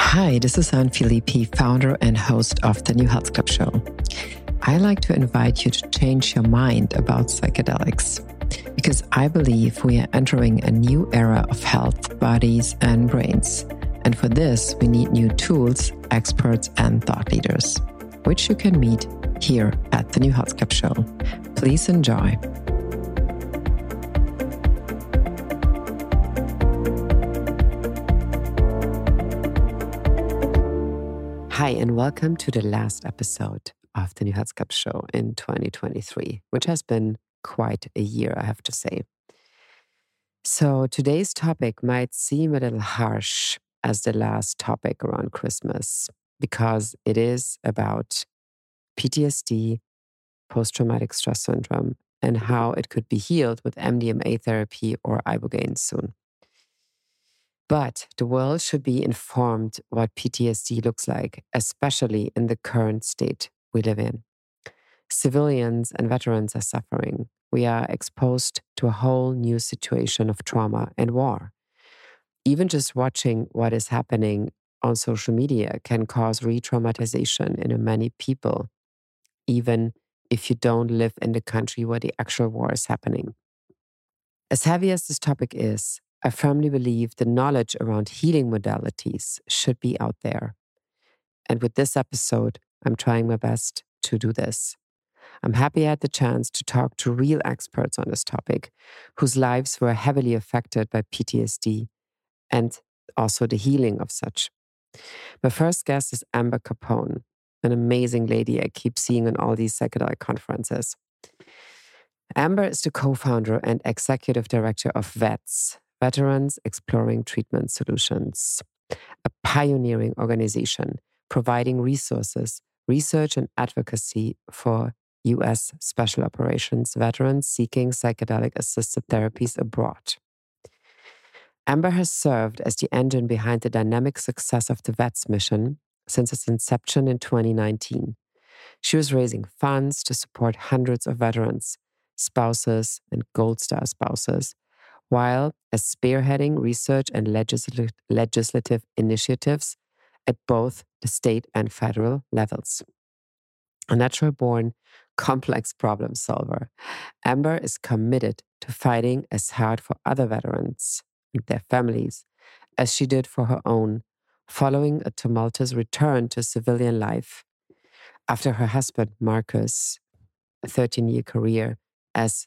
Hi, this is Anne Filippi, founder and host of the New Health Club Show. I like to invite you to change your mind about psychedelics because I believe we are entering a new era of health, bodies, and brains. And for this, we need new tools, experts, and thought leaders, which you can meet here at the New Health Club Show. Please enjoy. Hi, and welcome to the last episode of the New Health Club Show in 2023, which has been quite a year, I have to say. So today's topic might seem a little harsh as the last topic around Christmas because it is about PTSD, post traumatic stress syndrome, and how it could be healed with MDMA therapy or ibogaine soon. But the world should be informed what PTSD looks like, especially in the current state we live in. Civilians and veterans are suffering. We are exposed to a whole new situation of trauma and war. Even just watching what is happening on social media can cause re traumatization in many people, even if you don't live in the country where the actual war is happening. As heavy as this topic is, I firmly believe the knowledge around healing modalities should be out there. And with this episode, I'm trying my best to do this. I'm happy I had the chance to talk to real experts on this topic whose lives were heavily affected by PTSD and also the healing of such. My first guest is Amber Capone, an amazing lady I keep seeing on all these psychedelic conferences. Amber is the co founder and executive director of VETS, Veterans Exploring Treatment Solutions, a pioneering organization providing resources, research, and advocacy for U.S. Special Operations veterans seeking psychedelic assisted therapies abroad. Amber has served as the engine behind the dynamic success of the VETS mission since its inception in 2019. She was raising funds to support hundreds of veterans, spouses, and Gold Star spouses while as spearheading research and legislative, legislative initiatives at both the state and federal levels. A natural born, complex problem solver, Amber is committed to fighting as hard for other veterans and their families as she did for her own, following a tumultuous return to civilian life after her husband, Marcus, a 13 year career as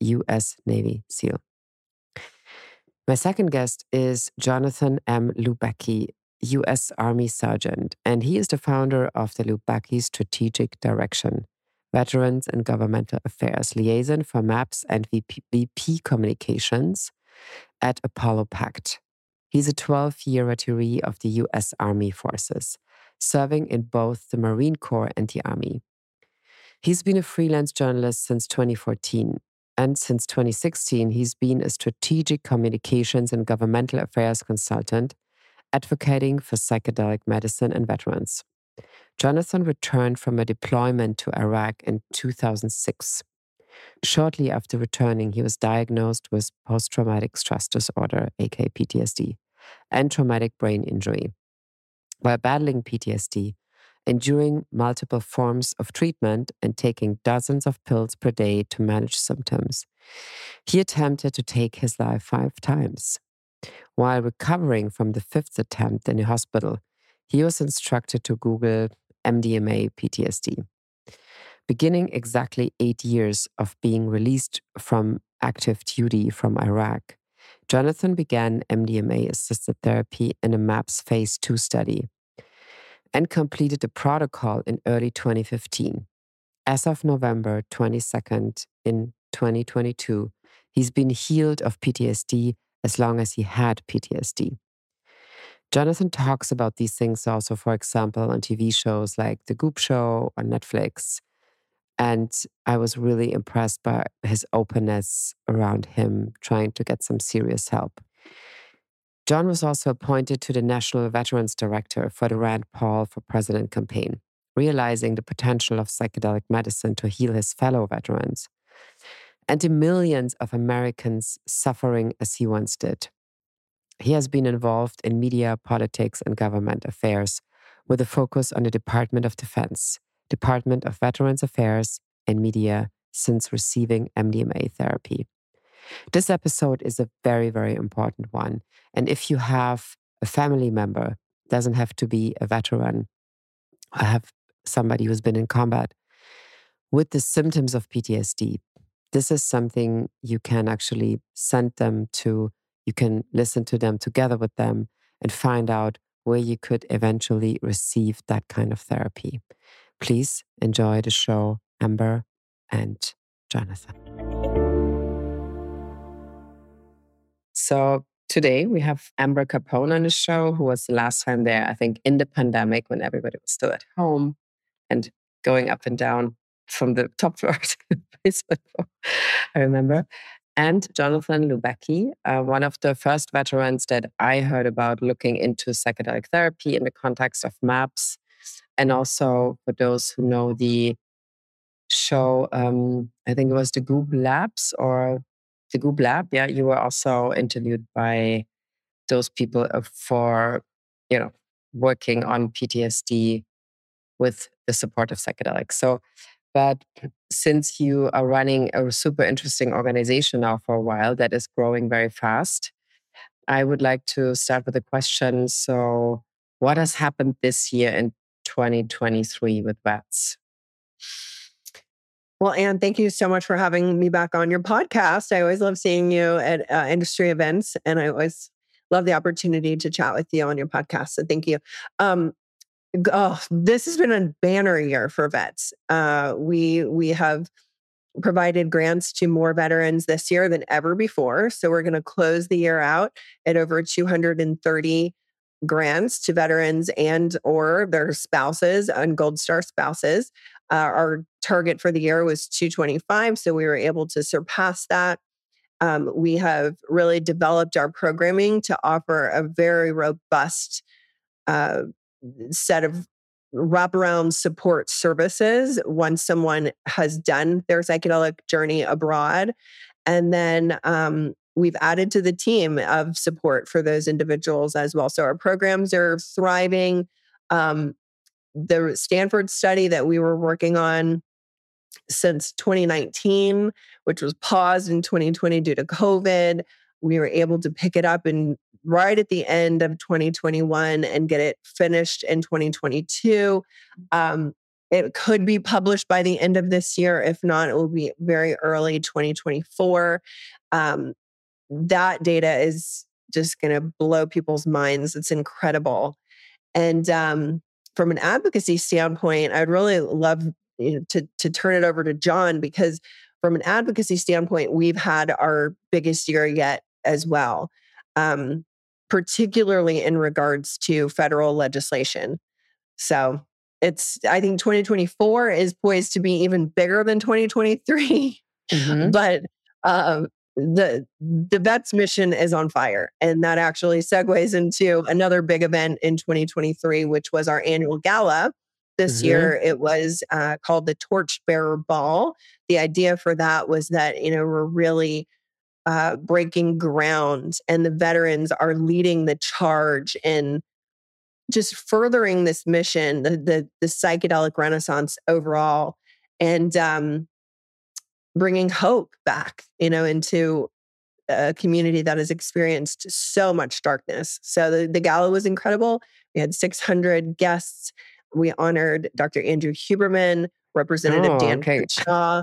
U.S. Navy SEAL. My second guest is Jonathan M. Lubecky, U.S. Army Sergeant, and he is the founder of the Lubecky Strategic Direction, Veterans and Governmental Affairs Liaison for MAPS and VP, VP Communications at Apollo Pact. He's a 12 year retiree of the U.S. Army Forces, serving in both the Marine Corps and the Army. He's been a freelance journalist since 2014 and since 2016, he's been a strategic communications and governmental affairs consultant, advocating for psychedelic medicine and veterans. Jonathan returned from a deployment to Iraq in 2006. Shortly after returning, he was diagnosed with post traumatic stress disorder, aka PTSD, and traumatic brain injury. While battling PTSD, enduring multiple forms of treatment and taking dozens of pills per day to manage symptoms. He attempted to take his life five times. While recovering from the fifth attempt in a hospital, he was instructed to Google MDMA PTSD. Beginning exactly eight years of being released from active duty from Iraq, Jonathan began MDMA assisted therapy in a MAPS phase 2 study and completed the protocol in early 2015. As of November 22nd in 2022, he's been healed of PTSD as long as he had PTSD. Jonathan talks about these things also, for example, on TV shows like The Goop Show on Netflix. And I was really impressed by his openness around him trying to get some serious help. John was also appointed to the National Veterans Director for the Rand Paul for President campaign, realizing the potential of psychedelic medicine to heal his fellow veterans and the millions of Americans suffering as he once did. He has been involved in media, politics, and government affairs with a focus on the Department of Defense, Department of Veterans Affairs, and media since receiving MDMA therapy. This episode is a very, very important one. And if you have a family member, doesn't have to be a veteran, I have somebody who's been in combat with the symptoms of PTSD, this is something you can actually send them to. You can listen to them together with them and find out where you could eventually receive that kind of therapy. Please enjoy the show, Amber and Jonathan. So today we have Amber Capone on the show, who was the last time there, I think, in the pandemic when everybody was still at home and going up and down from the top floor to the basement floor, I remember. And Jonathan Lubecky, uh, one of the first veterans that I heard about looking into psychedelic therapy in the context of MAPS. And also for those who know the show, um, I think it was the Goop Labs or the Goop Lab. Yeah, you were also interviewed by those people uh, for, you know, working on PTSD with the support of psychedelics. So but since you are running a super interesting organization now for a while that is growing very fast, I would like to start with a question. So, what has happened this year in 2023 with VETS? Well, Anne, thank you so much for having me back on your podcast. I always love seeing you at uh, industry events, and I always love the opportunity to chat with you on your podcast. So, thank you. Um, oh, this has been a banner year for vets. Uh, we we have provided grants to more veterans this year than ever before. So we're going to close the year out at over 230 grants to veterans and or their spouses and gold star spouses uh, our target for the year was 225 so we were able to surpass that um, we have really developed our programming to offer a very robust uh, set of wraparound support services once someone has done their psychedelic journey abroad. And then um, we've added to the team of support for those individuals as well. So our programs are thriving. Um, the Stanford study that we were working on since 2019, which was paused in 2020 due to COVID, we were able to pick it up and right at the end of 2021 and get it finished in 2022. Um, it could be published by the end of this year. If not, it will be very early 2024. Um, that data is just going to blow people's minds. It's incredible. And um, from an advocacy standpoint, I'd really love you know, to, to turn it over to John because from an advocacy standpoint, we've had our biggest year yet as well. Um, particularly in regards to federal legislation. So it's, I think 2024 is poised to be even bigger than 2023. Mm-hmm. but um, the the vets mission is on fire and that actually segues into another big event in 2023 which was our annual gala this mm-hmm. year it was uh, called the torchbearer ball the idea for that was that you know we're really uh, breaking ground, and the veterans are leading the charge in just furthering this mission, the the, the psychedelic renaissance overall, and um, bringing hope back, you know, into a community that has experienced so much darkness. So the, the gala was incredible. We had 600 guests. We honored Dr. Andrew Huberman, Representative oh, Dan okay. Shaw,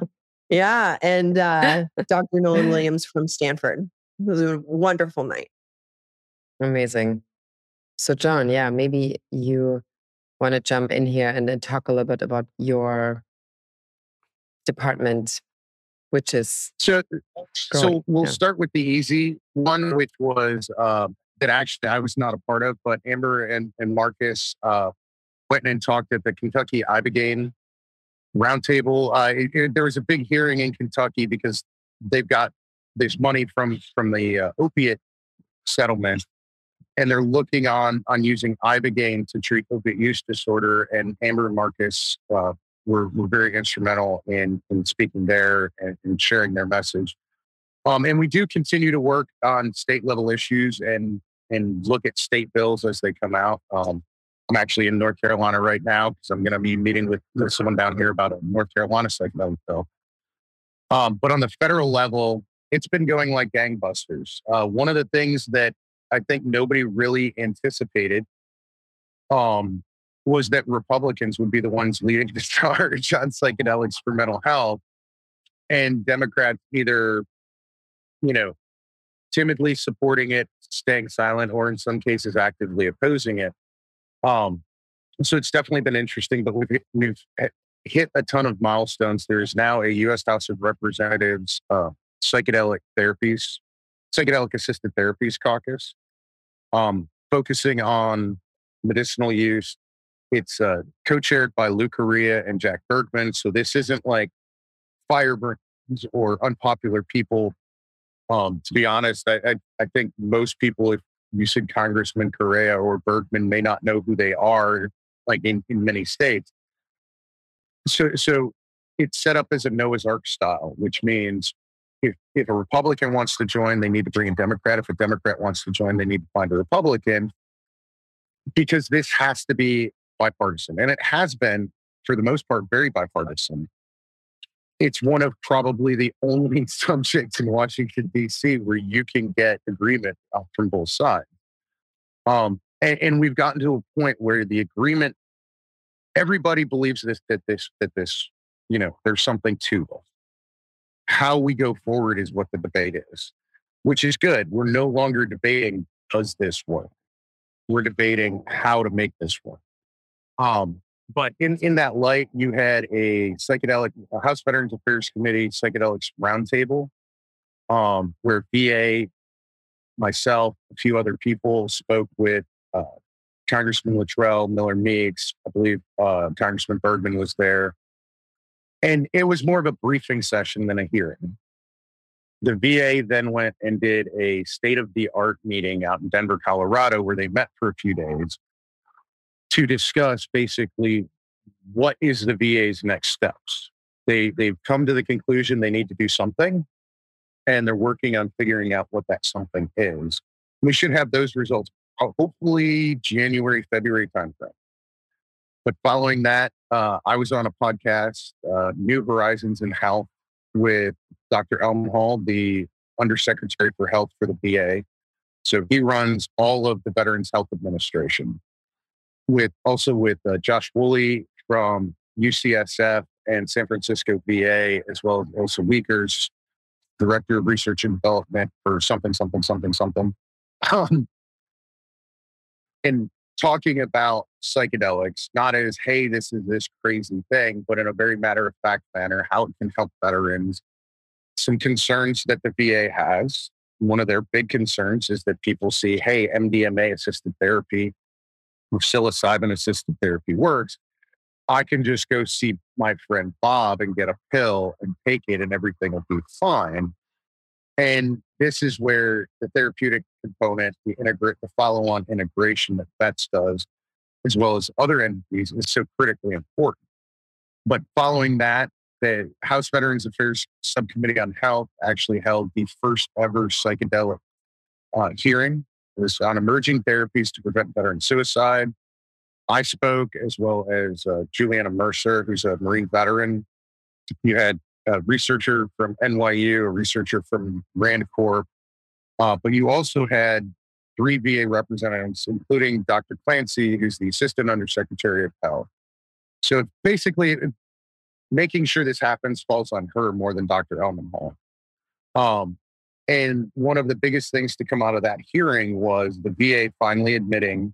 yeah. And uh, Dr. Nolan Williams from Stanford. It was a wonderful night. Amazing. So, John, yeah, maybe you want to jump in here and then talk a little bit about your department which is so. So we'll yeah. start with the easy one, which was uh, that actually I was not a part of, but Amber and and Marcus uh, went and talked at the Kentucky Ibogaine roundtable. Uh, it, it, there was a big hearing in Kentucky because they've got this money from from the uh, opiate settlement, and they're looking on on using ibogaine to treat opiate use disorder. And Amber and Marcus uh, were were very instrumental in in speaking there and, and sharing their message. Um, and we do continue to work on state level issues and and look at state bills as they come out. Um, I'm actually in North Carolina right now because I'm going to be meeting with, someone down here about a North Carolina psychedelic bill. Um, but on the federal level, it's been going like gangbusters. Uh, one of the things that I think nobody really anticipated um, was that Republicans would be the ones leading the charge on psychedelics for mental health, and Democrats either, you know, timidly supporting it, staying silent, or in some cases actively opposing it. Um, so it's definitely been interesting, but we've, we've hit a ton of milestones. There is now a U.S. House of Representatives uh, psychedelic therapies, psychedelic assisted therapies caucus, um, focusing on medicinal use. It's uh, co-chaired by Lou Correa and Jack Bergman. So this isn't like firebrands or unpopular people. Um, to be honest, I, I, I think most people, if you said Congressman Correa or Bergman may not know who they are, like in, in many states. So, so it's set up as a Noah's Ark style, which means if, if a Republican wants to join, they need to bring a Democrat. If a Democrat wants to join, they need to find a Republican because this has to be bipartisan. And it has been, for the most part, very bipartisan. It's one of probably the only subjects in Washington, D.C., where you can get agreement from both sides. Um, and, and we've gotten to a point where the agreement, everybody believes this, that this, that this, you know, there's something to this how we go forward is what the debate is, which is good. We're no longer debating, does this work? We're debating how to make this work. Um, but in, in that light, you had a psychedelic a House Veterans Affairs Committee psychedelics roundtable, um, where VA, myself, a few other people spoke with uh, Congressman Luttrell, Miller Meeks. I believe uh, Congressman Bergman was there. And it was more of a briefing session than a hearing. The VA then went and did a state of the art meeting out in Denver, Colorado, where they met for a few days to discuss basically what is the VA's next steps. They, they've come to the conclusion they need to do something, and they're working on figuring out what that something is. We should have those results hopefully January, February timeframe. But following that, uh, I was on a podcast, uh, New Horizons in Health, with Dr. Elnahal, the Undersecretary for Health for the VA. So he runs all of the Veterans Health Administration. With also with uh, Josh Woolley from UCSF and San Francisco VA, as well as Elsa Wiekers, Director of Research and Development for something, something, something, something. Um, and talking about psychedelics, not as, hey, this is this crazy thing, but in a very matter of fact manner, how it can help veterans. Some concerns that the VA has. One of their big concerns is that people see, hey, MDMA assisted therapy psilocybin assisted therapy works. I can just go see my friend Bob and get a pill and take it and everything will be fine. And this is where the therapeutic component, the integrate, the follow-on integration that VETS does, as well as other entities, is so critically important. But following that, the House Veterans Affairs Subcommittee on Health actually held the first ever psychedelic uh, hearing. Was on emerging therapies to prevent veteran suicide. I spoke as well as uh, Juliana Mercer, who's a Marine veteran. You had a researcher from NYU, a researcher from Rand Corp, uh, but you also had three VA representatives, including Dr. Clancy, who's the Assistant Undersecretary of Health. So basically, making sure this happens falls on her more than Dr. Elnahal. Um, and one of the biggest things to come out of that hearing was the VA finally admitting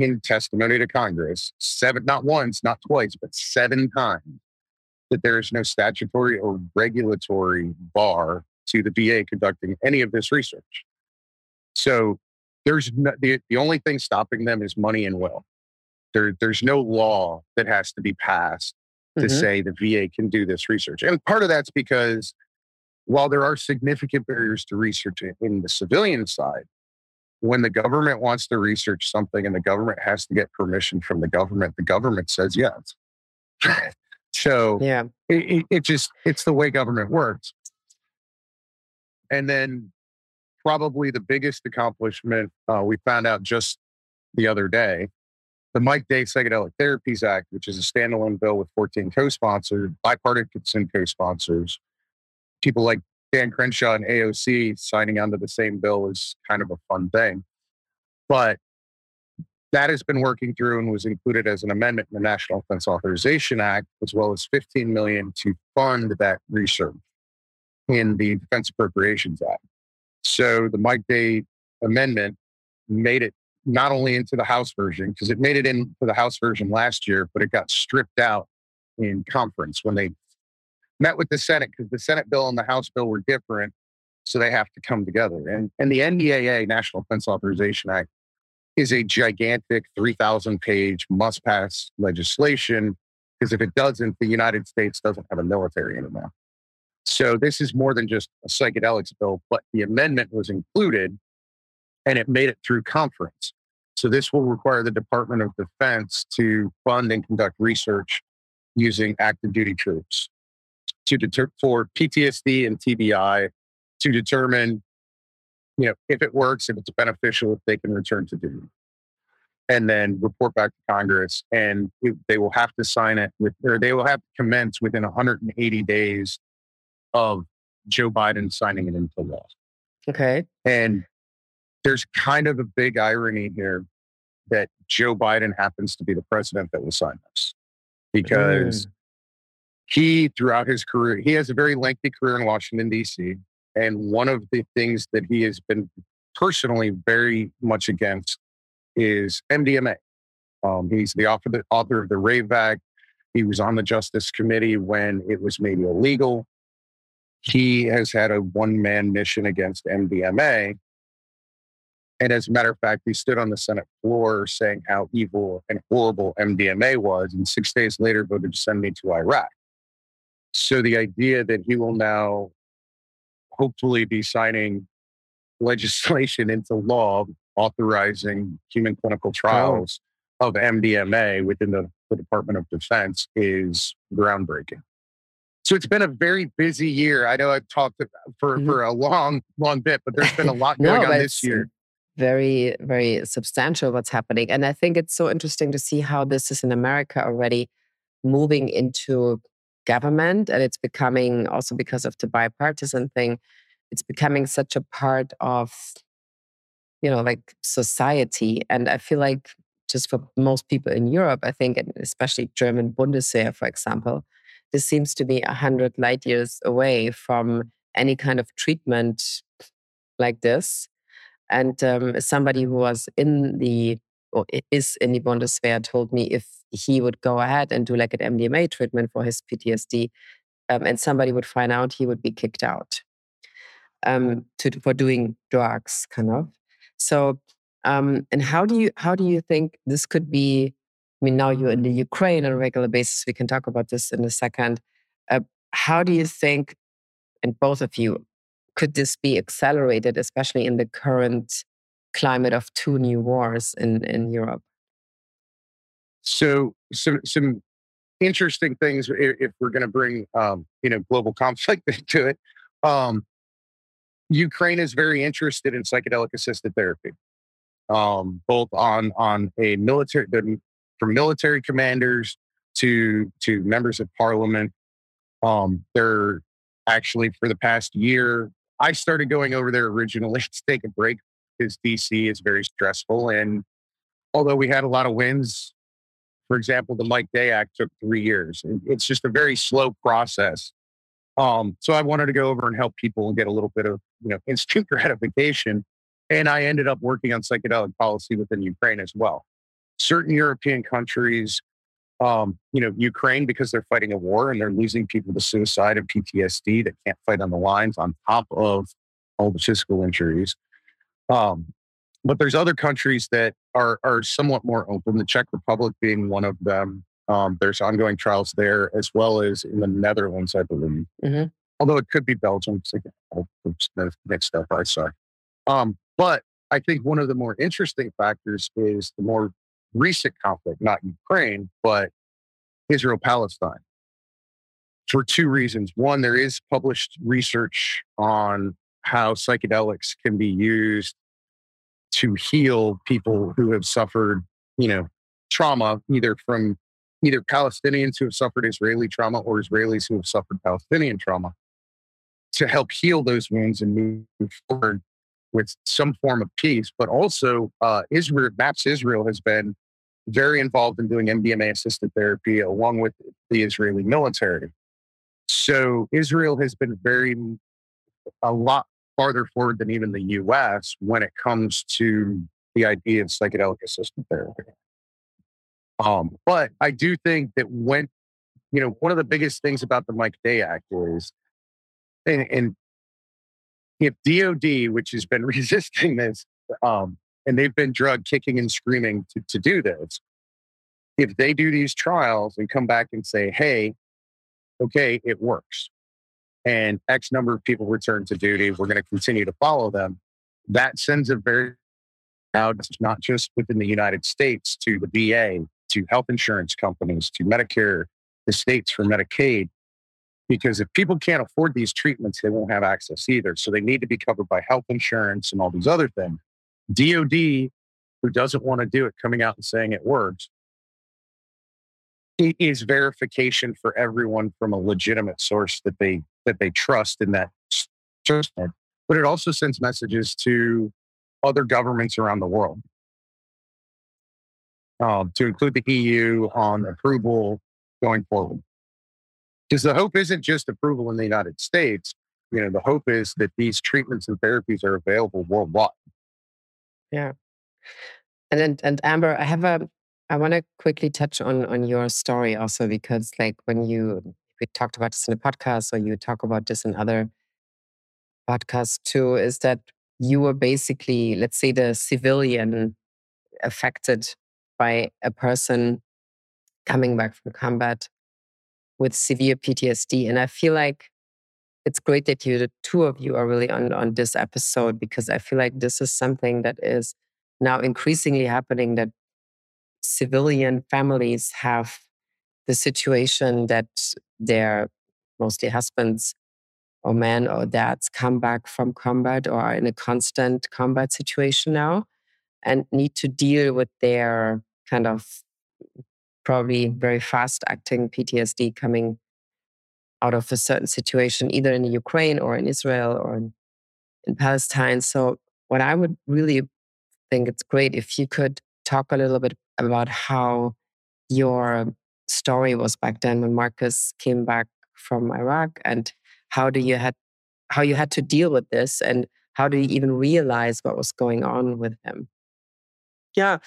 in testimony to Congress, seven, not once, not twice, but seven times, that there is no statutory or regulatory bar to the VA conducting any of this research. So there's no, the, the only thing stopping them is money and will. There, there's no law that has to be passed to mm-hmm. say the VA can do this research. And part of that's because while there are significant barriers to research in the civilian side, when the government wants to research something and the government has to get permission from the government, the government says yes. so yeah, it, it just it's the way government works. And then probably the biggest accomplishment uh, we found out just the other day the Mike Day Psychedelic Therapies Act, which is a standalone bill with 14 co sponsored, bipartisan co sponsors. People like Dan Crenshaw and AOC signing onto the same bill is kind of a fun thing. But that has been working through and was included as an amendment in the National Defense Authorization Act, as well as 15 million to fund that research in the Defense Appropriations Act. So the Mike Day amendment made it not only into the House version, because it made it into the House version last year, but it got stripped out in conference when they met with the Senate, because the Senate bill and the House bill were different. So they have to come together. And, and the NDAA, National Defense Authorization Act, is a gigantic 3,000 page must pass legislation, because if it doesn't, the United States doesn't have a military anymore. So this is more than just a psychedelics bill, but the amendment was included and it made it through conference. So this will require the Department of Defense to fund and conduct research using active duty troops to deter for PTSD and TBI to determine, you know, if it works, if it's beneficial, if they can return to duty, and then report back to Congress. And they will have to sign it with, or they will have to commence within 180 days of Joe Biden signing it into law. Okay. And there's kind of a big irony here that Joe Biden happens to be the president that will sign this because mm. He, throughout his career, he has a very lengthy career in Washington, D.C. And one of the things that he has been personally very much against is MDMA. Um, he's the author, the author of the Rave Act. He was on the Justice Committee when it was made illegal. He has had a one man mission against MDMA. And as a matter of fact, he stood on the Senate floor saying how evil and horrible MDMA was, and six days later voted to send me to Iraq. So the idea that he will now hopefully be signing legislation into law authorizing human clinical oh. trials oh. of MDMA within the, the Department of Defense is groundbreaking. So it's been a very busy year. I know I've talked for, mm-hmm. for a long, long bit, but there's been a lot going no, on this year very, very substantial what's happening. And I think it's so interesting to see how this is in America already moving into government. And it's becoming also because of the bipartisan thing, it's becoming such a part of, you know, like society. And I feel like just for most people in Europe, I think, and especially German Bundeswehr, for example, this seems to be a hundred light years away from any kind of treatment like this and um, somebody who was in the or is in the Bundeswehr told me if he would go ahead and do like an MDMA treatment for his PTSD, um, and somebody would find out, he would be kicked out um, to, for doing drugs, kind of. So, um, and how do you how do you think this could be? I mean, now you're in the Ukraine on a regular basis. We can talk about this in a second. Uh, how do you think, and both of you, could this be accelerated, especially in the current climate of two new wars in, in Europe? So, some some interesting things if we're going to bring um, you know global conflict into it. Um, Ukraine is very interested in psychedelic assisted therapy, um, both on on a military from military commanders to to members of parliament. Um, they're actually for the past year I started going over there originally to take a break because DC is very stressful. And although we had a lot of wins, for example, the Mike Day Act took three years. It's just a very slow process. Um, so I wanted to go over and help people and get a little bit of you know instant gratification. And I ended up working on psychedelic policy within Ukraine as well. Certain European countries um, you know, Ukraine because they're fighting a war and they're losing people to suicide and PTSD that can't fight on the lines on top of all the physical injuries. Um, but there's other countries that are are somewhat more open. The Czech Republic being one of them. Um, there's ongoing trials there as well as in the Netherlands, I believe. Mm-hmm. Although it could be Belgium, because mixed up. I sorry. Um, but I think one of the more interesting factors is the more recent conflict, not Ukraine, but Israel Palestine. For two reasons. One, there is published research on how psychedelics can be used to heal people who have suffered, you know, trauma, either from either Palestinians who have suffered Israeli trauma or Israelis who have suffered Palestinian trauma, to help heal those wounds and move forward with some form of peace. But also, uh, Israel, MAPS Israel has been very involved in doing MDMA assisted therapy along with the Israeli military. So Israel has been very, a lot farther forward than even the US when it comes to the idea of psychedelic assisted therapy. Um, but I do think that when, you know, one of the biggest things about the Mike Day Act is, and, and if DOD, which has been resisting this, um, and they've been drug kicking and screaming to, to do this. If they do these trials and come back and say, hey, okay, it works, and X number of people return to duty, we're going to continue to follow them, that sends a very out not just within the United States to the VA, to health insurance companies, to Medicare, the states for Medicaid. Because if people can't afford these treatments, they won't have access either. So they need to be covered by health insurance and all these other things. DOD, who doesn't want to do it, coming out and saying it works, it is verification for everyone from a legitimate source that they that they trust in that but it also sends messages to other governments around the world. Uh, to include the eu on approval going forward. Because the hope isn't just approval in the united states you know the hope is that these treatments and therapies are available worldwide. Yeah. And then, and Amber, I have a, I want to quickly touch on on your story also because like when you we talked about this in a podcast or you talk about this in other podcasts too, is that you were basically, let's say, the civilian affected by a person coming back from combat with severe PTSD. And I feel like it's great that you, the two of you, are really on on this episode because I feel like this is something that is now increasingly happening. That civilian families have the situation that their mostly husbands or men or dads come back from combat or are in a constant combat situation now and need to deal with their kind of probably very fast acting PTSD coming out of a certain situation, either in Ukraine or in Israel or in, in Palestine. So, what I would really think it's great if you could talk a little bit about how your story was back then when Marcus came back from Iraq and how do you had how you had to deal with this and how do you even realize what was going on with him? Yeah.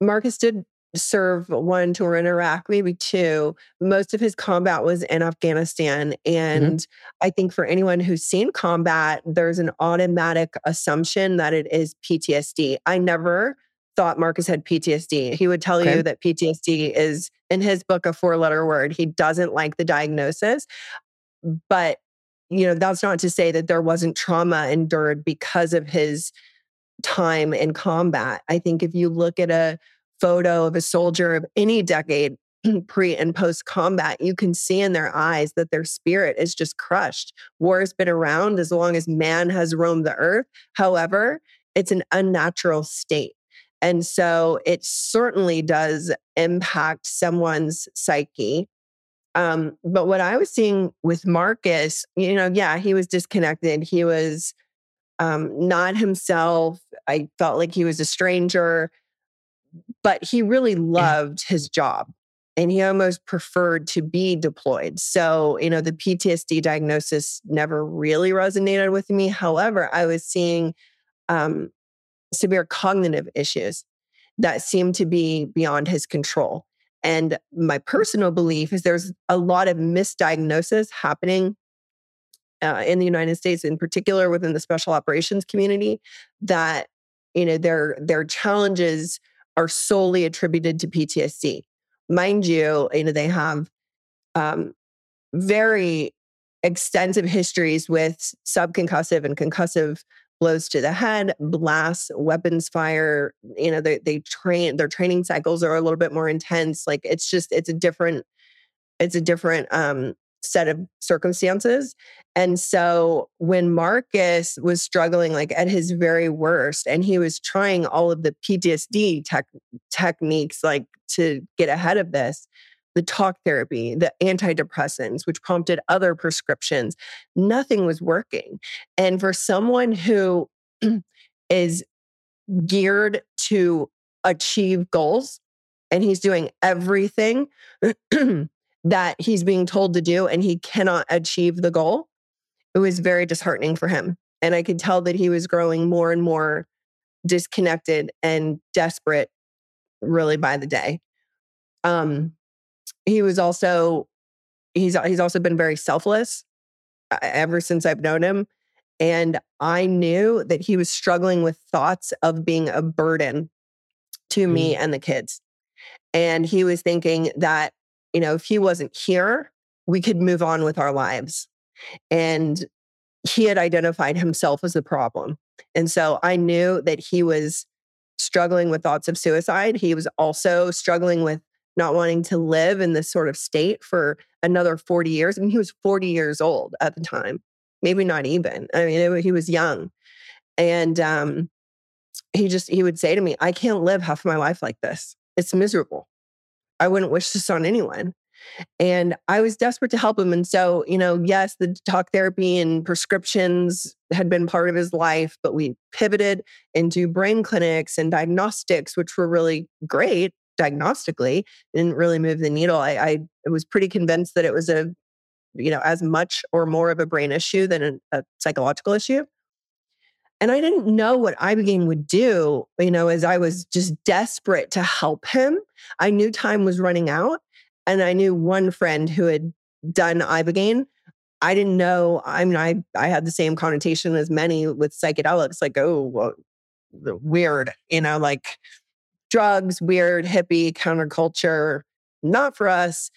Marcus did serve one tour in Iraq, maybe two. Most of his combat was in Afghanistan. Mm-hmm. And mm-hmm. I think for anyone who's seen combat, there's an automatic assumption that it is PTSD. I never thought Marcus had PTSD. He would tell okay. you that PTSD is in his book a four letter word. He doesn't like the diagnosis. But, you know, that's not to say that there wasn't trauma endured because of his time in combat. I think if you look at a photo of a soldier of any decade pre and post combat, you can see in their eyes that their spirit is just crushed. War has been around as long as man has roamed the earth. However, it's an unnatural state. And so it certainly does impact someone's psyche. Um, but what I was seeing with Marcus, you know, yeah, he was disconnected. He was um, not himself. I felt like he was a stranger but he really loved his job and he almost preferred to be deployed. So, you know, the PTSD diagnosis never really resonated with me. However, I was seeing um, severe cognitive issues that seemed to be beyond his control. And my personal belief is there's a lot of misdiagnosis happening uh, in the United States, in particular within the special operations community, that you know their their challenges are solely attributed to PTSD. Mind you, you know they have um, very extensive histories with subconcussive and concussive blows to the head, blasts, weapons fire. You know, they they train their training cycles are a little bit more intense. Like it's just it's a different it's a different um set of circumstances. And so when Marcus was struggling like at his very worst and he was trying all of the PTSD tech, techniques like to get ahead of this, the talk therapy, the antidepressants, which prompted other prescriptions. Nothing was working. And for someone who is geared to achieve goals and he's doing everything that he's being told to do and he cannot achieve the goal, it was very disheartening for him. And I could tell that he was growing more and more disconnected and desperate really by the day. Um, he was also he's he's also been very selfless uh, ever since I've known him. And I knew that he was struggling with thoughts of being a burden to mm. me and the kids. And he was thinking that, you know, if he wasn't here, we could move on with our lives. And he had identified himself as the problem. And so I knew that he was struggling with thoughts of suicide. He was also struggling with not wanting to live in this sort of state for another 40 years. I mean, he was 40 years old at the time, maybe not even. I mean, it, he was young. And um, he just, he would say to me, I can't live half my life like this. It's miserable. I wouldn't wish this on anyone. And I was desperate to help him. And so, you know, yes, the talk therapy and prescriptions had been part of his life, but we pivoted into brain clinics and diagnostics, which were really great diagnostically didn't really move the needle. I, I was pretty convinced that it was a, you know, as much or more of a brain issue than a, a psychological issue. And I didn't know what Ibogaine would do, you know, as I was just desperate to help him. I knew time was running out. And I knew one friend who had done Ibogaine. I didn't know. I mean, I, I had the same connotation as many with psychedelics, like, oh, well, weird, you know, like drugs, weird, hippie, counterculture, not for us.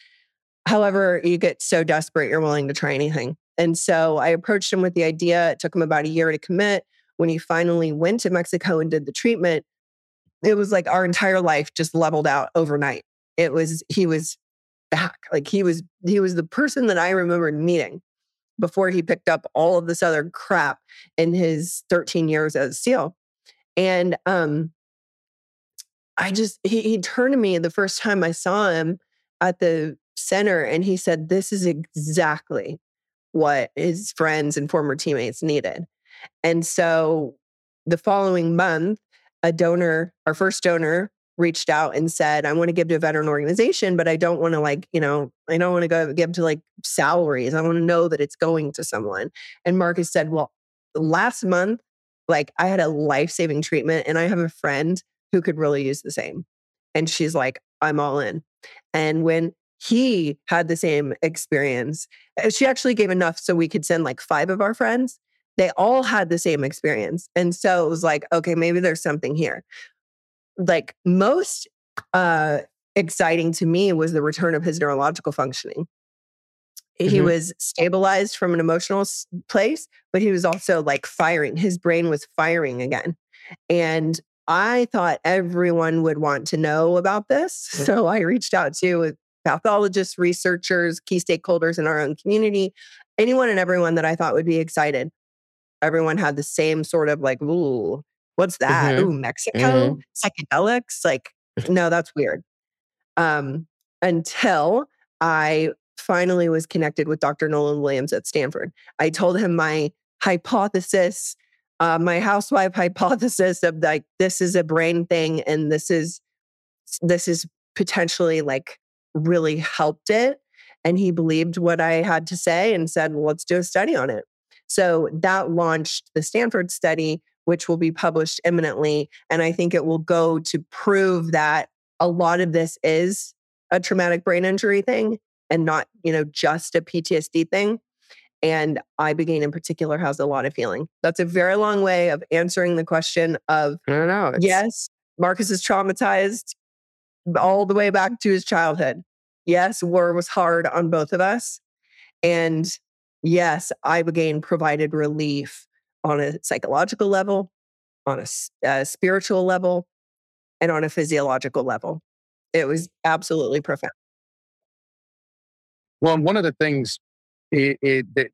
However, you get so desperate, you're willing to try anything. And so I approached him with the idea. It took him about a year to commit. When he finally went to Mexico and did the treatment, it was like our entire life just leveled out overnight. It was, he was back. Like he was, he was the person that I remembered meeting before he picked up all of this other crap in his 13 years as a SEAL. And um, I just, he, he turned to me the first time I saw him at the center and he said, This is exactly what his friends and former teammates needed. And so the following month, a donor, our first donor, reached out and said, I want to give to a veteran organization, but I don't want to like, you know, I don't want to go give to like salaries. I want to know that it's going to someone. And Marcus said, Well, last month, like I had a life saving treatment and I have a friend who could really use the same. And she's like, I'm all in. And when he had the same experience, uh, she actually gave enough so we could send like five of our friends. They all had the same experience. And so it was like, okay, maybe there's something here. Like most uh, exciting to me was the return of his neurological functioning. Mm-hmm. He was stabilized from an emotional place, but he was also like firing. His brain was firing again. And I thought everyone would want to know about this. So I reached out to pathologists, researchers, key stakeholders in our own community, anyone and everyone that I thought would be excited. Everyone had the same sort of like, ooh, what's that? Mm-hmm. Ooh, Mexico, mm-hmm. psychedelics. Like, no, that's weird. Um, until I finally was connected with Dr. Nolan Williams at Stanford. I told him my hypothesis uh, my housewife hypothesis of like this is a brain thing and this is this is potentially like really helped it and he believed what i had to say and said well, let's do a study on it so that launched the stanford study which will be published imminently and i think it will go to prove that a lot of this is a traumatic brain injury thing and not, you know, just a PTSD thing. And Ibogaine in particular has a lot of healing. That's a very long way of answering the question of I don't know. Yes, Marcus is traumatized all the way back to his childhood. Yes, war was hard on both of us. And yes, Ibogaine provided relief on a psychological level, on a, a uh, spiritual level, and on a physiological level. It was absolutely profound. Well, one of the things it, it, that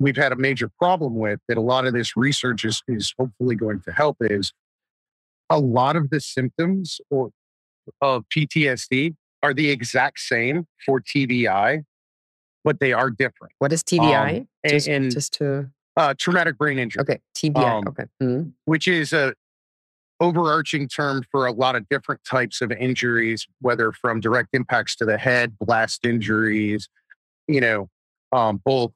we've had a major problem with that a lot of this research is, is hopefully going to help is a lot of the symptoms or, of PTSD are the exact same for TBI, but they are different. What is TBI? Um, just, and, just to uh, traumatic brain injury. Okay, TBI. Um, okay, mm-hmm. which is a overarching term for a lot of different types of injuries, whether from direct impacts to the head, blast injuries, you know, um, both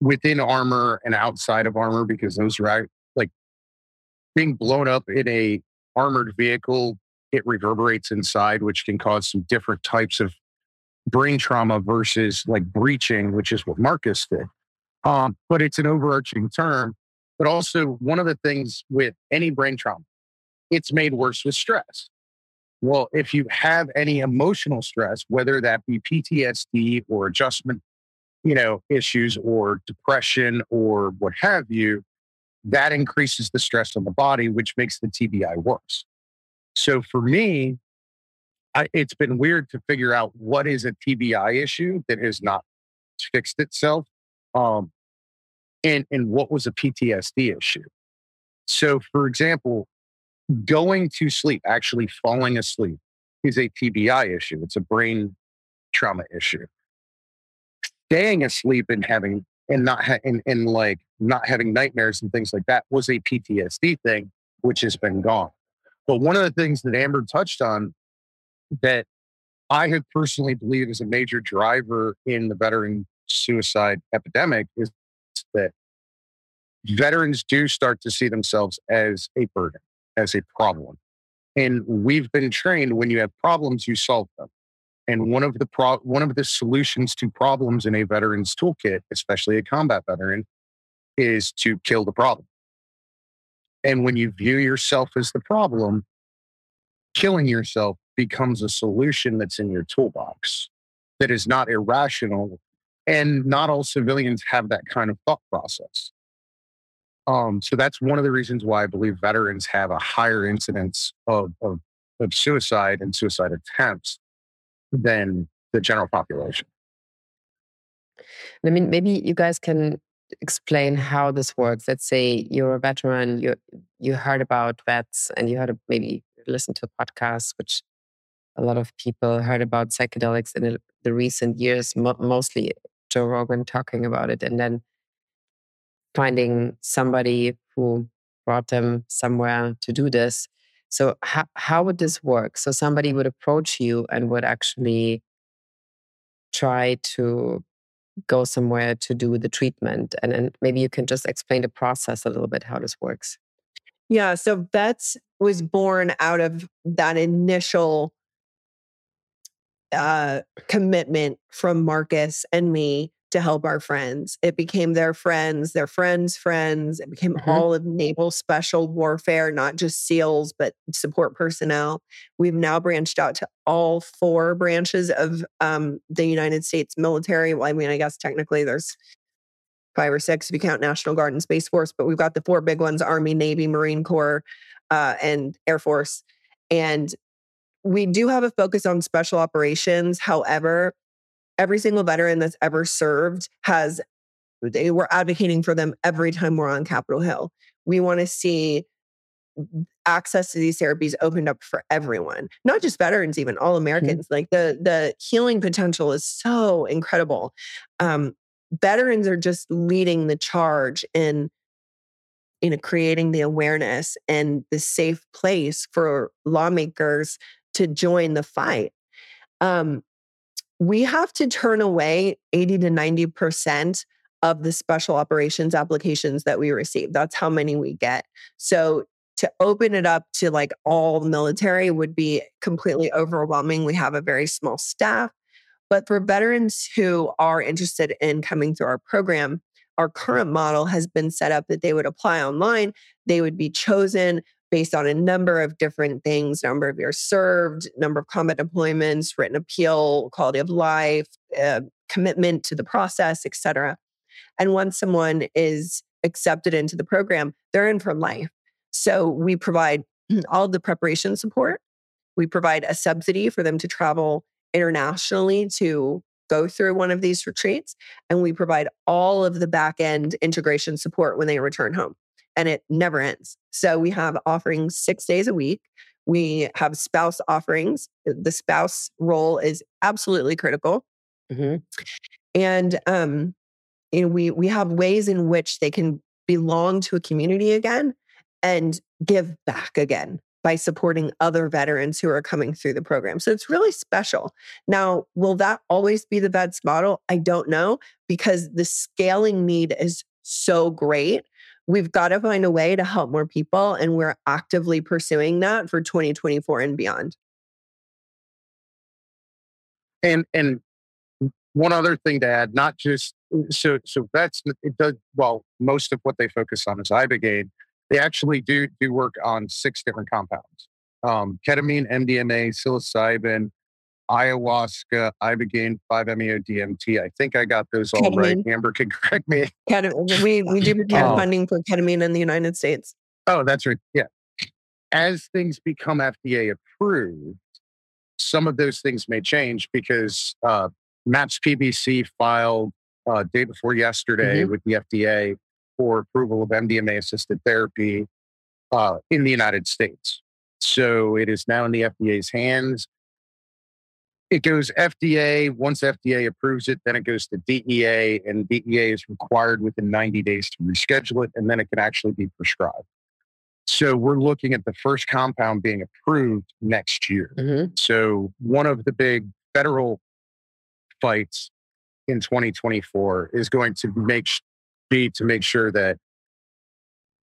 within armor and outside of armor, because those are like being blown up in a armored vehicle. It reverberates inside, which can cause some different types of brain trauma versus like breaching, which is what Marcus did. Um, but it's an overarching term. But also, one of the things with any brain trauma, it's made worse with stress. Well, if you have any emotional stress, whether that be PTSD or adjustment, you know, issues or depression or what have you, that increases the stress on the body, which makes the TBI worse. So for me, I, it's been weird to figure out what is a TBI issue that has not fixed itself, um, and and what was a PTSD issue. So, for example, going to sleep, actually falling asleep, is a TBI issue. It's a brain trauma issue. Staying asleep and having and not ha- and, and like not having nightmares and things like that was a PTSD thing, which has been gone. But one of the things that Amber touched on that I have personally believed is a major driver in the veteran suicide epidemic is that veterans do start to see themselves as a burden as a problem. And we've been trained when you have problems, you solve them. And one of the pro- one of the solutions to problems in a veteran's toolkit, especially a combat veteran, is to kill the problem. And when you view yourself as the problem, killing yourself becomes a solution that's in your toolbox that is not irrational. And not all civilians have that kind of thought process. Um, so that's one of the reasons why I believe veterans have a higher incidence of, of, of suicide and suicide attempts than the general population. I mean, maybe you guys can explain how this works. Let's say you're a veteran, you you heard about vets, and you heard a, maybe listened to a podcast, which a lot of people heard about psychedelics in the recent years, mo- mostly Joe Rogan talking about it, and then finding somebody who brought them somewhere to do this. So how how would this work? So somebody would approach you and would actually try to go somewhere to do the treatment, and then maybe you can just explain the process a little bit how this works. Yeah, so VETS was born out of that initial uh, commitment from Marcus and me to help our friends. It became their friends, their friends' friends. It became mm-hmm. all of naval special warfare, not just SEALs, but support personnel. We've now branched out to all four branches of um, the United States military. Well, I mean, I guess technically there's five or six if you count National Guard and Space Force, but we've got the four big ones Army, Navy, Marine Corps, uh, and Air Force. And we do have a focus on special operations. However, every single veteran that's ever served has they were advocating for them every time we're on Capitol Hill. We want to see access to these therapies opened up for everyone, not just veterans, even all mm-hmm. Americans. Mm-hmm. Like the the healing potential is so incredible. Um, veterans are just leading the charge in you know creating the awareness and the safe place for lawmakers to join the fight. Um, we have to turn away 80 to 90% of the special operations applications that we receive. That's how many we get. So to open it up to like all military would be completely overwhelming. We have a very small staff. But for veterans who are interested in coming through our program, our current model has been set up that they would apply online. They would be chosen based on a number of different things number of years served, number of combat deployments, written appeal, quality of life, uh, commitment to the process, et cetera. And once someone is accepted into the program, they're in for life. So we provide all the preparation support. We provide a subsidy for them to travel internationally to go through one of these retreats. And we provide all of the back end integration support when they return home. And it never ends. So we have offerings six days a week. We have spouse offerings. The spouse role is absolutely critical. Mm-hmm. And um, you know, we we have ways in which they can belong to a community again and give back again by supporting other veterans who are coming through the program. So it's really special. Now, will that always be the VETS model? I don't know because the scaling need is so great. We've got to find a way to help more people, and we're actively pursuing that for 2024 and beyond. And and one other thing to add, not just so so that's it does well. Most of what they focus on is ibogaine, they actually do do work on six different compounds: um, ketamine, MDMA, psilocybin, ayahuasca, ibogaine, 5-MeO-DMT. I think I got those all ketamine. right. Amber can correct me. Ketamine. We we do have um, funding for ketamine in the United States. Oh, that's right. Yeah. As things become FDA approved, some of those things may change because uh, MAPS PBC filed uh, day before yesterday mm-hmm. with the FDA for approval of MDMA assisted therapy uh, in the United States. So it is now in the FDA's hands. It goes FDA. Once FDA approves it, then it goes to DEA, and DEA is required within 90 days to reschedule it, and then it can actually be prescribed. So we're looking at the first compound being approved next year. Mm-hmm. So one of the big federal fights in 2024 is going to make be to make sure that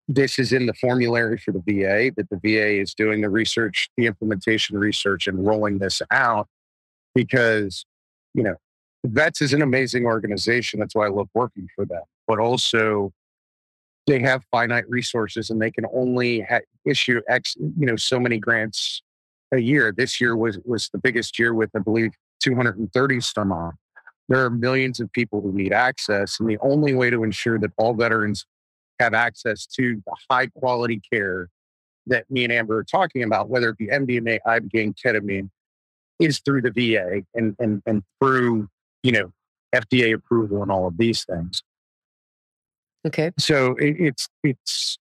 this is in the formulary for the VA, that the VA is doing the research, the implementation research, and rolling this out because, you know, VETS is an amazing organization. That's why I love working for them. But also, they have finite resources and they can only ha- issue X, you know, so many grants a year. This year was was the biggest year with, I believe, 230 some. There are millions of people who need access, and the only way to ensure that all veterans have access to the high quality care that me and Amber are talking about, whether it be MDMA, ibogaine, ketamine, is through the VA and and and through you know FDA approval and all of these things. Okay. So it, it's it's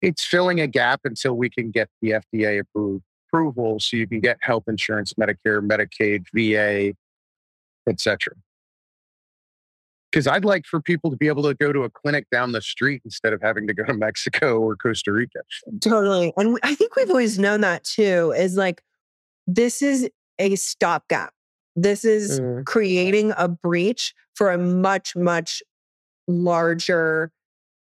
it's filling a gap until we can get the FDA approved approval, so you can get health insurance, Medicare, Medicaid, VA, etc. Because I'd like for people to be able to go to a clinic down the street instead of having to go to Mexico or Costa Rica. Totally. And I think we've always known that too is like, this is a stopgap. This is mm. creating a breach for a much, much larger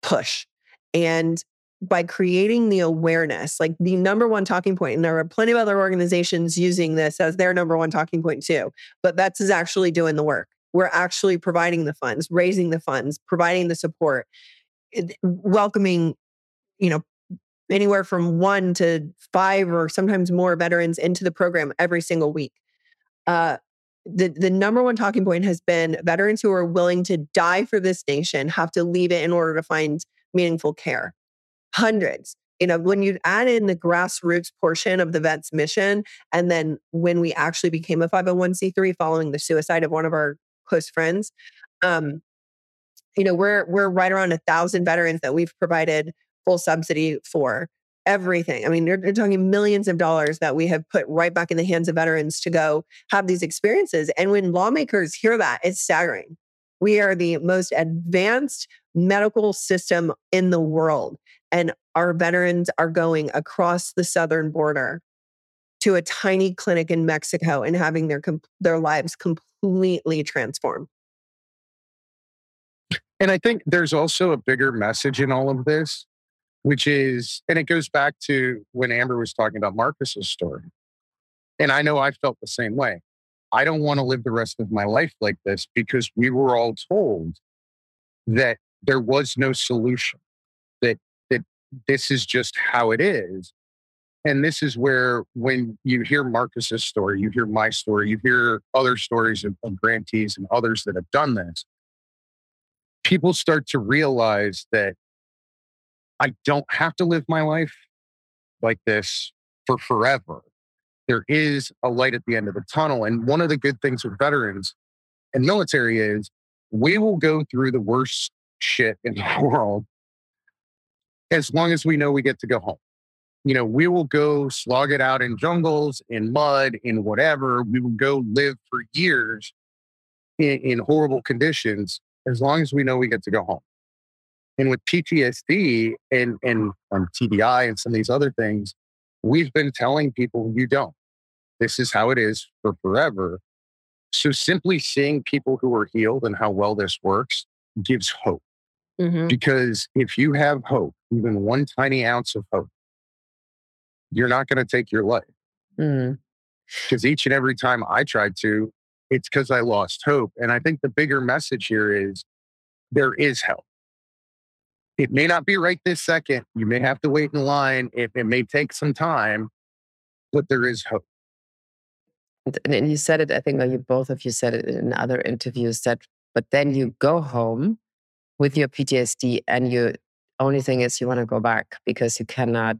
push. And by creating the awareness, like the number one talking point, and there are plenty of other organizations using this as their number one talking point too, but VETS is actually doing the work. We're actually providing the funds, raising the funds, providing the support, welcoming, you know, anywhere from one to five or sometimes more veterans into the program every single week. Uh, the, the number one talking point has been veterans who are willing to die for this nation have to leave it in order to find meaningful care hundreds. You know, when you add in the grassroots portion of the VETS mission, and then when we actually became a 501c3 following the suicide of one of our close friends, um, you know, we're we're right around a thousand veterans that we've provided full subsidy for everything. I mean, you're, you're, talking millions of dollars that we have put right back in the hands of veterans to go have these experiences. And when lawmakers hear that, it's staggering. We are the most advanced medical system in the world. And our veterans are going across the southern border to a tiny clinic in Mexico and having their their lives completely transformed. And I think there's also a bigger message in all of this. Which is, and it goes back to when Amber was talking about Marcus's story. And I know I felt the same way. I don't want to live the rest of my life like this because we were all told that there was no solution, that, that this is just how it is. And this is where, when you hear Marcus's story, you hear my story, you hear other stories of, of grantees and others that have done this, people start to realize that I don't have to live my life like this for forever. There is a light at the end of the tunnel. And one of the good things with veterans and military is we will go through the worst shit in the world as long as we know we get to go home. You know, we will go slog it out in jungles, in mud, in whatever. We will go live for years in, in horrible conditions as long as we know we get to go home. And with PTSD and, and um, TBI and some of these other things, we've been telling people you don't. This is how it is for forever. So simply seeing people who are healed and how well this works gives hope. Mm-hmm. Because if you have hope, even one tiny ounce of hope, you're not going to take your life. Because mm-hmm. each and every time I tried to, it's because I lost hope. And I think the bigger message here is there is help. It may not be right this second. You may have to wait in line. It, it may take some time, but there is hope. And you said it, I think you both of you said it in other interviews that, but then you go home with your PTSD and you only thing is you want to go back because you cannot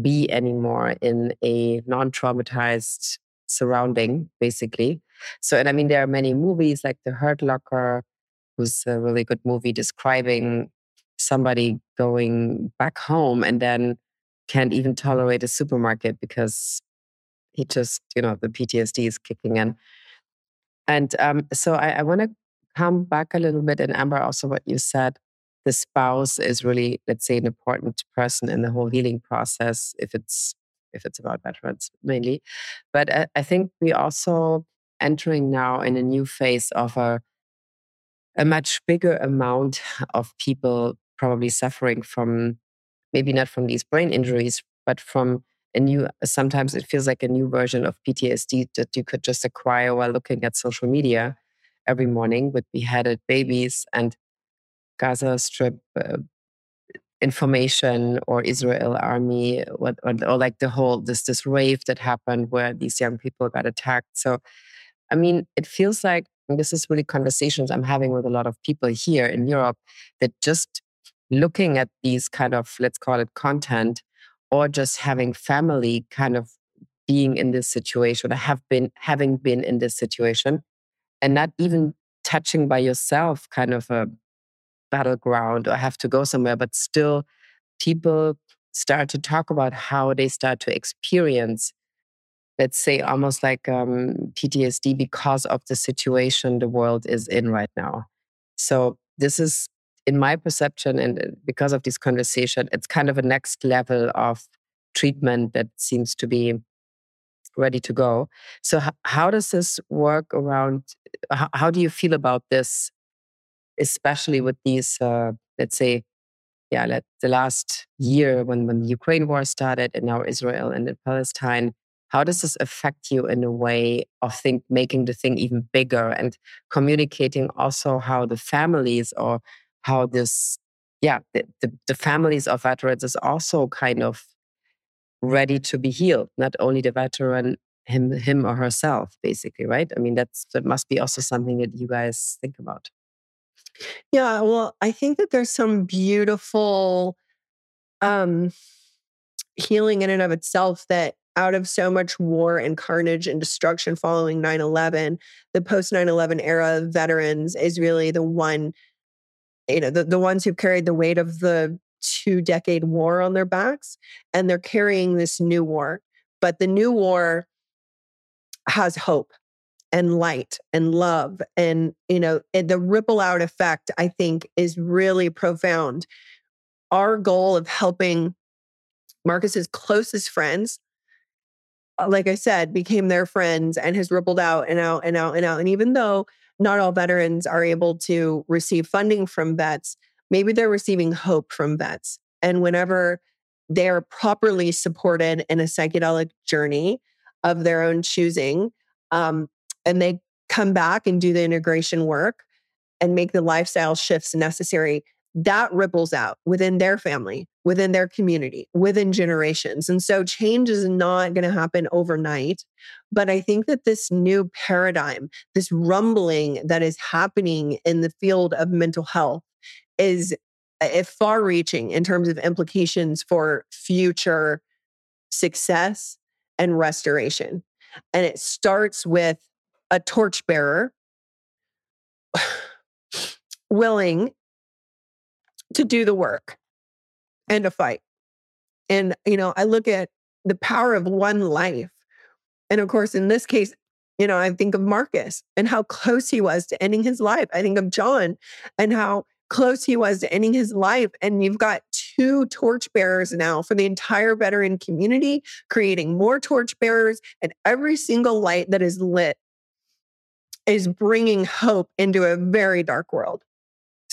be anymore in a non-traumatized surrounding, basically. So, and I mean, there are many movies like The Hurt Locker, who's a really good movie describing somebody going back home and then can't even tolerate a supermarket because he just, you know, the PTSD is kicking in. And um, so I, I want to come back a little bit. And Amber, also what you said, the spouse is really, let's say, an important person in the whole healing process if it's if it's about veterans mainly. But I, I think we also entering now in a new phase of a a much bigger amount of people probably suffering from maybe not from these brain injuries, but from a new, sometimes it feels like a new version of PTSD that you could just acquire while looking at social media every morning with beheaded babies and Gaza Strip uh, information or Israel army or, or, or, like the whole this this rave that happened where these young people got attacked. So, I mean, it feels like this is really conversations I'm having with a lot of people here in Europe that just looking at these kind of, let's call it content, or just having family kind of being in this situation or have been having been in this situation and not even touching by yourself kind of a battleground or have to go somewhere, but still people start to talk about how they start to experience let's say almost like um, PTSD because of the situation the world is in right now. So this is in my perception, and uh, because of this conversation, it's kind of a next level of treatment that seems to be ready to go. So, h- how does this work around? H- how do you feel about this, especially with these, uh, let's say, yeah, let, the last year when, when the Ukraine war started and now Israel and in Palestine? How does this affect you in a way of think making the thing even bigger and communicating also how the families or how this, yeah, the, the, the families of veterans is also kind of ready to be healed, not only the veteran him him or herself basically right? I mean that's that must be also something that you guys think about. Yeah well i think that there's some beautiful um healing in and of itself that out of so much war and carnage and destruction following 9-11 the post 9-11 era of veterans is really the one you know, the, the ones who've carried the weight of the two decade war on their backs, and they're carrying this new war. But the new war has hope and light and love. And, you know, and the ripple out effect, I think, is really profound. Our goal of helping Marcus's closest friends, uh, like I said, became their friends and has rippled out and out and out and out. And even though not all veterans are able to receive funding from vets. Maybe they're receiving hope from vets. And whenever they're properly supported in a psychedelic journey of their own choosing, um, and they come back and do the integration work and make the lifestyle shifts necessary, that ripples out within their family, within their community, within generations. And so change is not going to happen overnight. But I think that this new paradigm, this rumbling that is happening in the field of mental health is far reaching in terms of implications for future success and restoration. And it starts with a torchbearer willing to do the work and a fight. And, you know, I look at the power of one life. And of course, in this case, you know, I think of Marcus and how close he was to ending his life. I think of John and how close he was to ending his life. And you've got two torchbearers now for the entire veteran community, creating more torchbearers, and every single light that is lit is bringing hope into a very dark world.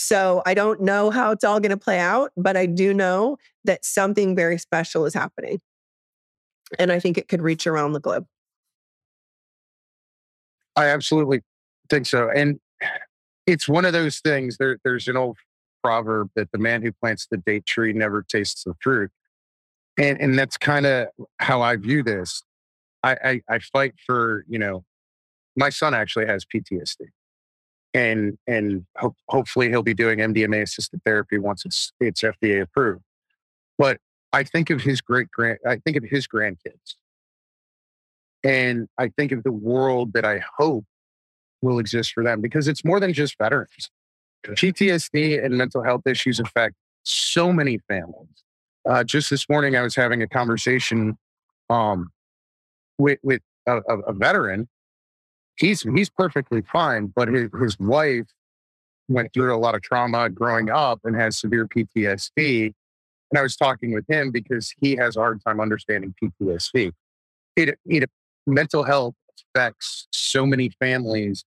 So I don't know how it's all going to play out, but I do know that something very special is happening. And I think it could reach around the globe. I absolutely think so. And it's one of those things. There, there's an old proverb that the man who plants the date tree never tastes the fruit. And, and that's kind of how I view this. I, I, I fight for, you know, my son actually has PTSD and and ho- hopefully he'll be doing MDMA assisted therapy once it's it's FDA approved. But I think of his great grand, I think of his grandkids, and I think of the world that I hope will exist for them because it's more than just veterans. PTSD and mental health issues affect so many families. Uh, just this morning, I was having a conversation um, with with a, a veteran he's he's perfectly fine, but his, his wife went through a lot of trauma growing up and has severe PTSD. And I was talking with him because he has a hard time understanding PTSD. It, it mental health affects so many families,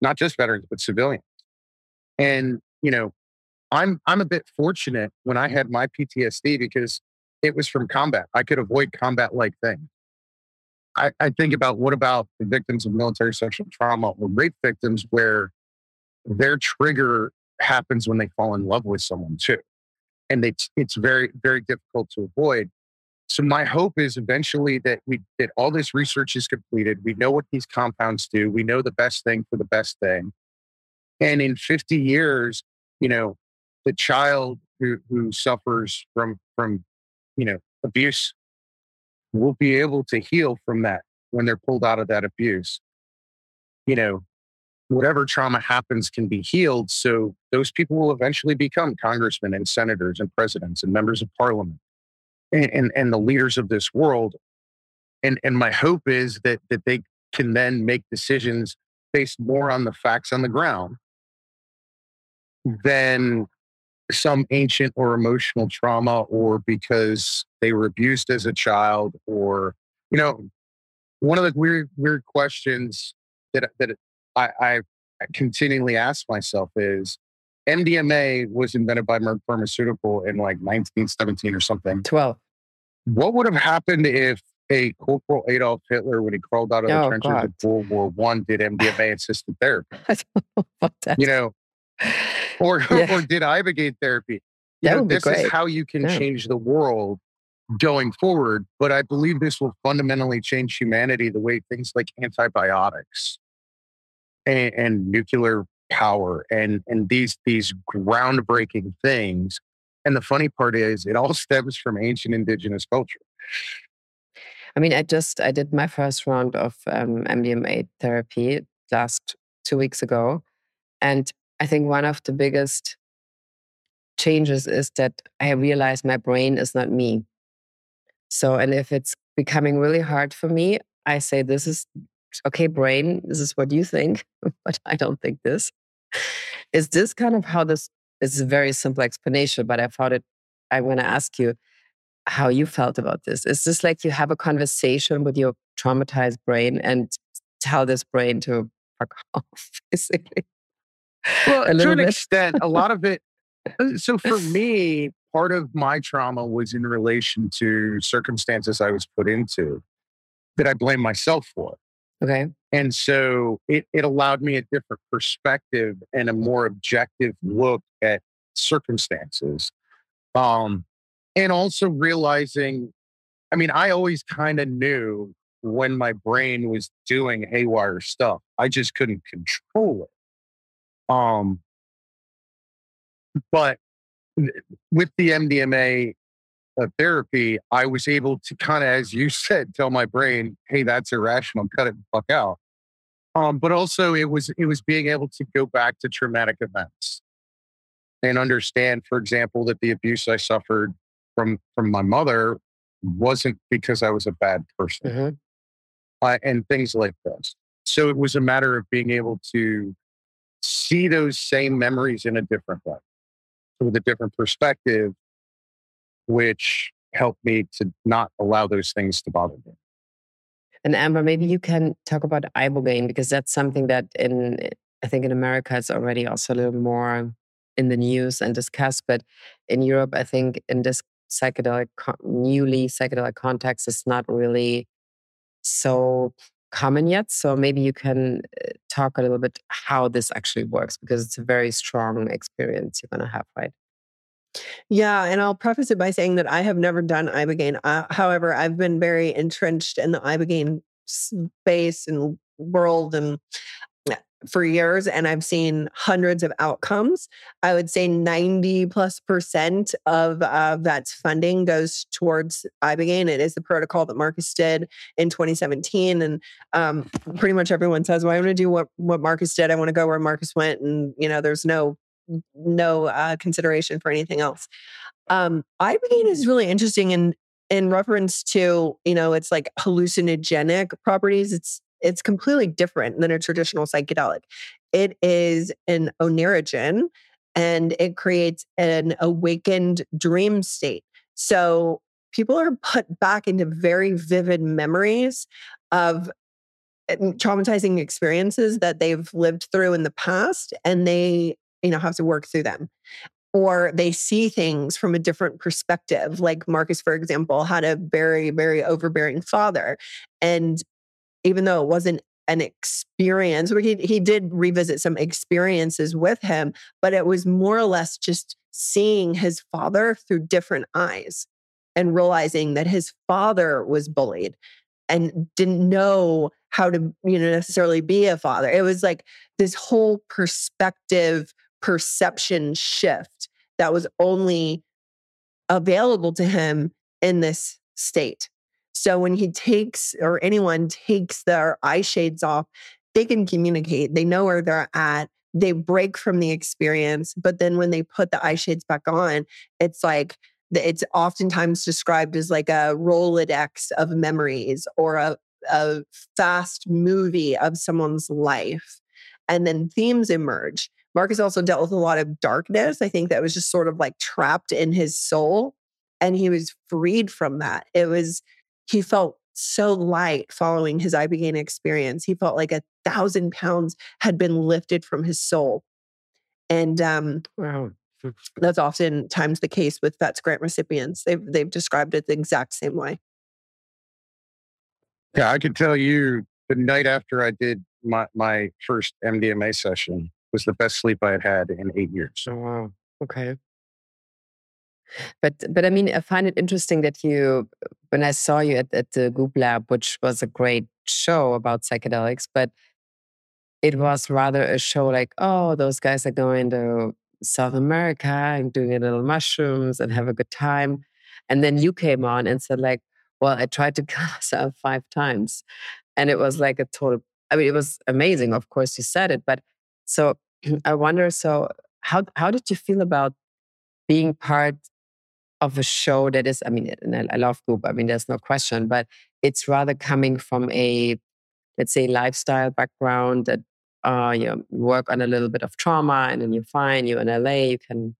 not just veterans but civilians. And you know, I'm I'm a bit fortunate when I had my PTSD because it was from combat. I could avoid combat like things. I, I think about what about the victims of military sexual trauma or rape victims where their trigger happens when they fall in love with someone too. And it's, it's very, very difficult to avoid. So my hope is eventually that we that all this research is completed. We know what these compounds do. We know the best thing for the best thing. And in 50 years, you know, the child who, who suffers from from you know abuse will be able to heal from that when they're pulled out of that abuse. You know, whatever trauma happens can be healed. So those people will eventually become congressmen and senators and presidents and members of parliament and, and, and the leaders of this world. And, and my hope is that, that they can then make decisions based more on the facts on the ground than some ancient or emotional trauma or because they were abused as a child or you know one of the weird weird questions that that I, I continually ask myself is MDMA was invented by Merck Pharmaceutical in like 1917 or something. 12. What would have happened if a Corporal Adolf Hitler, when he crawled out of the oh, trenches God. of World War One, did MDMA assisted therapy? you know, or yeah. or did ibogaine therapy? You know, this is how you can yeah. change the world going forward. But I believe this will fundamentally change humanity the way things like antibiotics and, and nuclear power and and these these groundbreaking things. And the funny part is, it all stems from ancient indigenous culture. I mean, I just I did my first round of um, MDMA therapy last two weeks ago, and I think one of the biggest changes is that I realize my brain is not me. So, and if it's becoming really hard for me, I say, This is okay, brain, this is what you think, but I don't think this. Is this kind of how this is a very simple explanation, but I thought it, I want to ask you how you felt about this. Is this like you have a conversation with your traumatized brain and tell this brain to fuck off, basically? Well, to an bit. extent, a lot of it. Uh, so for me, part of my trauma was in relation to circumstances I was put into that I blame myself for. Okay. And so it, it allowed me a different perspective and a more objective look at circumstances. Um, and also realizing, I mean, I always kind of knew when my brain was doing haywire stuff. I just couldn't control it. Um, but with the MDMA uh, therapy, I was able to kind of, as you said, tell my brain, "Hey, that's irrational. Cut it the fuck out." Um, but also, it was it was being able to go back to traumatic events and understand, for example, that the abuse I suffered from from my mother wasn't because I was a bad person, mm-hmm. uh, and things like this. So it was a matter of being able to see those same memories in a different way, with a different perspective, which helped me to not allow those things to bother me. And Amber, maybe you can talk about ibogaine because that's something that in eh, I think in America it's already also a little more in the news and discussed, but in Europe, I think in this psychedelic newly psychedelic context, it's not really so common yet. So maybe you can uh, talk a little bit how this actually works because it's a very strong experience you're going to have, right? Yeah, and I'll preface it by saying that I have never done ibogaine. Uh, however, I've been very entrenched in the ibogaine space and world, and for years and I've seen hundreds of outcomes. I would say 90 plus percent of uh, funding goes towards Ibogaine. It is the protocol that Marcus did in 2017. And um, pretty much everyone says, well, I want to do what, what Marcus did. I want to go where Marcus went. And, you know, there's no, no uh, consideration for anything else. Um, Ibogaine is really interesting in, in reference to, you know, it's like hallucinogenic properties. It's it's completely different than a traditional psychedelic. It is an oneirogen and it creates an awakened dream state. So people are put back into very vivid memories of eh, traumatizing experiences that they've lived through in the past and they you know have to work through them or they see things from a different perspective like marcus for example had a very very overbearing father and even though it wasn't an experience, he, he did revisit some experiences with him, but it was more or less just seeing his father through different eyes and realizing that his father was bullied and didn't know how to you know necessarily be a father. It was like this whole perspective perception shift that was only available to him in this state so when he takes or anyone takes their eye shades off, they can communicate. They know where they're at. They break from the experience. But then when they put the eye shades back on, it's like it's oftentimes described as like a Rolodex of memories or a, a fast movie of someone's life. And then themes emerge. Marcus also dealt with a lot of darkness. I think that was just sort of like trapped in his soul. And he was freed from that. It was he felt so light following his Ibogaine experience. He felt like a thousand pounds had been lifted from his soul. And um, wow. that's oftentimes the case with VETS grant recipients. They've, they've described it the exact same way. Yeah, I can tell you the night after I did my, my first MDMA session was the best sleep I had had in eight years. Oh, wow. Okay. But but I mean, I find it interesting that you, when I saw you at, at the Goop Lab, which was a great show about psychedelics, but it was rather a show like, oh, those guys are going to South America and doing a little mushrooms and have a good time. And then you came on and said, like, well, I tried to kill myself five times. And it was like a total, I mean, it was amazing. Of course, you said it, but so I wonder, so how, how did you feel about being part of a show that is, I mean, I love Goop, I mean, there's no question, but it's rather coming from a, let's say, lifestyle background that uh, you work on a little bit of trauma and then you're fine, you're in LA, you can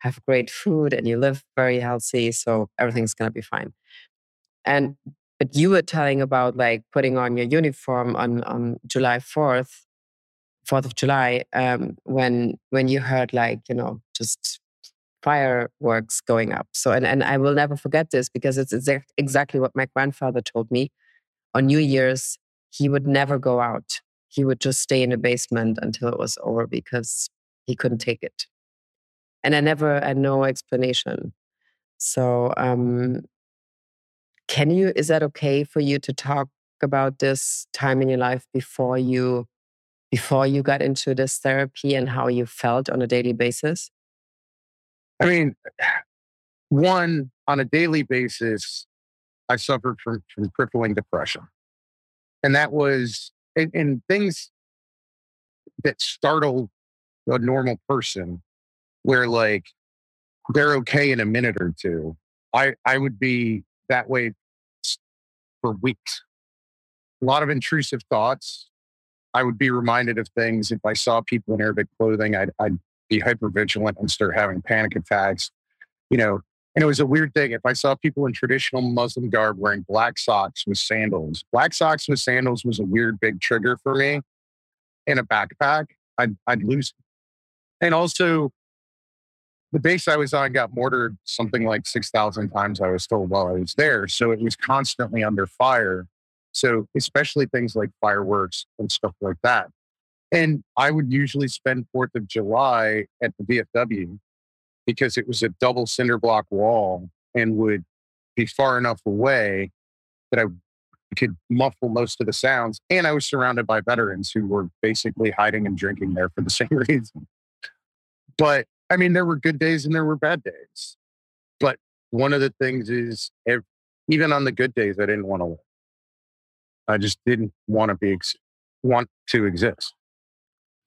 have great food and you live very healthy, so everything's going to be fine. And but you were telling about like putting on your uniform on on July 4th, 4th of July, um, when when you heard like, you know, just fireworks going up. So, and, and I will never forget this because it's exact, exactly what my grandfather told me. On New Year's, he would never go out. He would just stay in the basement until it was over because he couldn't take it. And I never had no explanation. So, um, can you, is that okay for you to talk about this time in your life before you before you got into this therapy and how you felt on a daily basis? I mean, one, on a daily basis, I suffered from, from crippling depression. And that was, and, and things that startle a normal person, where like they're okay in a minute or two. I, I would be that way for weeks. A lot of intrusive thoughts, I would be reminded of things. If I saw people in Arabic clothing, I'd, I'd be hyper vigilant and start having panic attacks. You know, and it was a weird thing. If I saw people in traditional Muslim garb wearing black socks with sandals, black socks with sandals was a weird big trigger for me. In a backpack, I'd, I'd lose. And also, the base I was on got mortared something like 6,000 times, I was told while I was there. So it was constantly under fire. So, especially things like fireworks and stuff like that. And I would usually spend 4th of July at the VFW because it was a double cinder block wall and would be far enough away that I could muffle most of the sounds. And I was surrounded by veterans who were basically hiding and drinking there for the same reason. But I mean, there were good days and there were bad days. But one of the things is, even on the good days, I didn't want to live. I just didn't want to be ex- want to exist,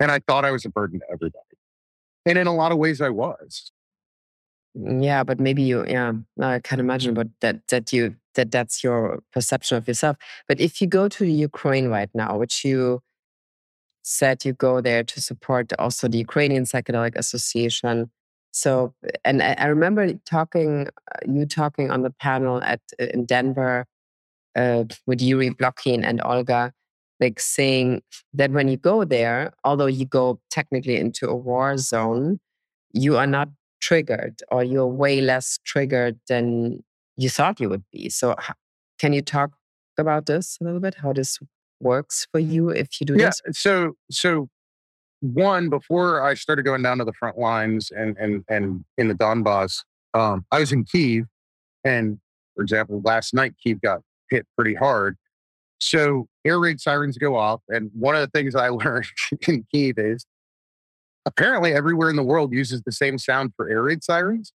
and I thought I was a burden to everybody. And in a lot of ways, I was. Mm, yeah, but maybe you, yeah, I can't imagine, but that that you that that's your perception of yourself. But if you go to Ukraine right now, which you said you go there to support also the Ukrainian Psychedelic Association. So, and I, remember talking, uh, you talking on the panel at uh, in Denver uh, with Yuri Blokhin and Olga, like saying that when you go there, although you go technically into a war zone, you are not triggered or you're way less triggered than you thought you would be. So, can you talk about this a little bit? How this works for you if you do yeah, this? So, so one before I started going down to the front lines and and and in the Donbass, um, I was in Kiev, and for example, last night Kiev got hit pretty hard. So air raid sirens go off, and one of the things I learned in Kiev is apparently everywhere in the world uses the same sound for air raid sirens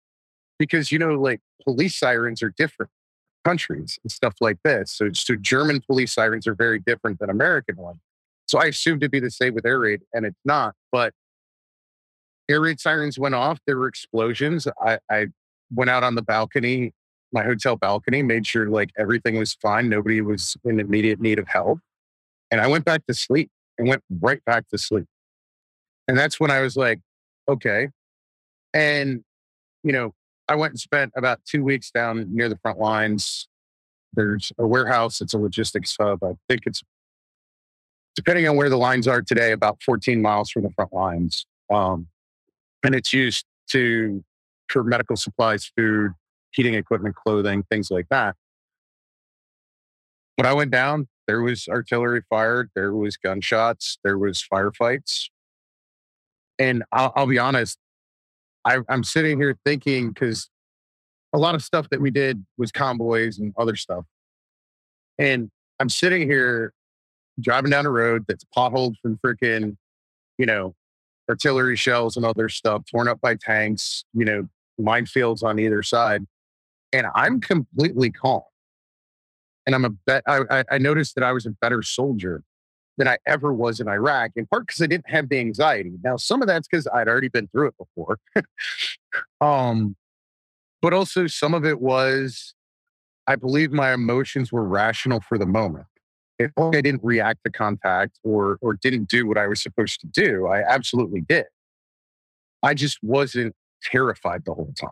because you know like police sirens are different countries and stuff like this. So, so German police sirens are very different than American ones. So I assumed to be the same with air raid, and it's not. But air raid sirens went off. There were explosions. I, I went out on the balcony, my hotel balcony, made sure like everything was fine. Nobody was in immediate need of help. And I went back to sleep and went right back to sleep. And that's when I was like, okay. And, you know, I went and spent about two weeks down near the front lines. There's a warehouse, it's a logistics hub. I think it's, depending on where the lines are today, about 14 miles from the front lines. Um, and it's used to for medical supplies, food, heating equipment, clothing, things like that. When I went down, there was artillery fired, there was gunshots, there was firefights. And I'll, I'll be honest, I, I'm sitting here thinking because a lot of stuff that we did was convoys and other stuff. And I'm sitting here driving down a road that's potholed from freaking, you know, artillery shells and other stuff, torn up by tanks, you know, minefields on either side. And I'm completely calm. And I'm a bet I, I noticed that I was a better soldier than I ever was in Iraq, in part because I didn't have the anxiety. Now, some of that's because I'd already been through it before. um, but also some of it was, I believe my emotions were rational for the moment. If I didn't react to contact or or didn't do what I was supposed to do, I absolutely did. I just wasn't terrified the whole time.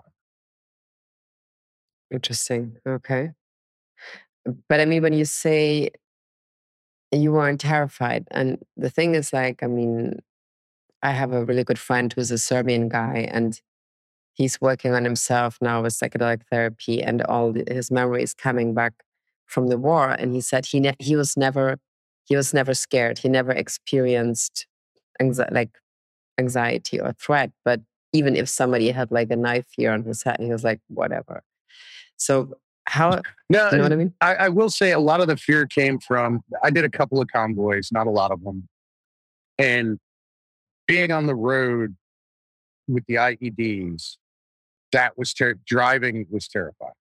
Interesting. Okay. But I mean, when you say you weren't terrified. And the thing is, like, I mean, I have a really good friend who's a Serbian guy, and he's working on himself now with psychedelic therapy and all his memories coming back from the war. And he said he he was never he was never scared. He never experienced anxi- like anxiety or threat. But even if somebody had like a knife here on his head, he was like, whatever. So how? No, you know what I mean? I, I will say a lot of the fear came from. I did a couple of convoys, not a lot of them, and being on the road with the IEDs, that was ter- driving was terrifying.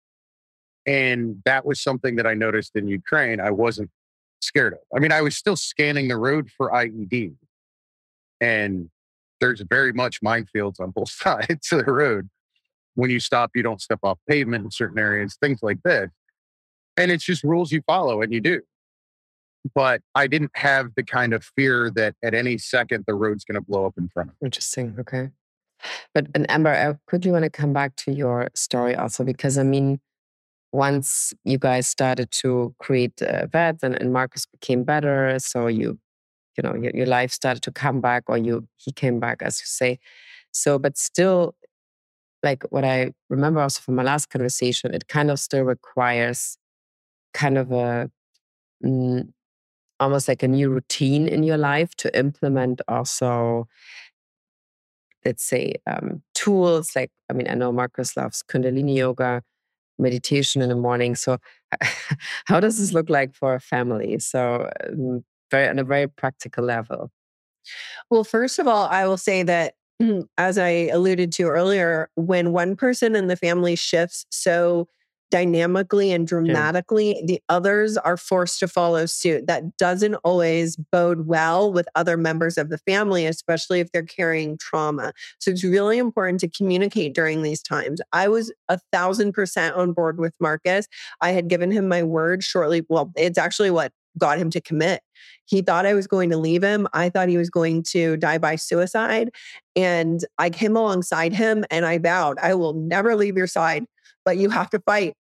And that was something that I noticed in Ukraine. I wasn't scared of. I mean, I was still scanning the road for IED, and there's very much minefields on both sides of the road. When you stop, you don't step off pavement in certain areas, things like this. And it's just rules you follow and you do. But I didn't have the kind of fear that at any second the road's going to blow up in front of me. Interesting. Okay. But and Amber, I quickly want to come back to your story also because I mean, once you guys started to create uh, VETS and, and Marcus became better, so you, you know, your, your life started to come back, or you he came back, as you say. So, but still, like what I remember also from my last conversation, it kind of still requires kind of a mm, almost like a new routine in your life to implement also let's say um, tools like i mean i know marcus loves kundalini yoga meditation in the morning so how does this look like for a family? So um, very on a very practical level. Well first of all i will say that Mm, as i alluded to earlier when one person in the family shifts so dynamically and dramatically, yeah. the others are forced to follow suit. That doesn't always bode well with other members of the family, especially if they're carrying trauma. So it's really important to communicate during these times. I was a thousand percent on board with Marcus. I had given him my word shortly. Well, it's actually what got him to commit. He thought I was going to leave him. I thought he was going to die by suicide. And I came alongside him and I vowed, I will never leave your side, but you have to fight.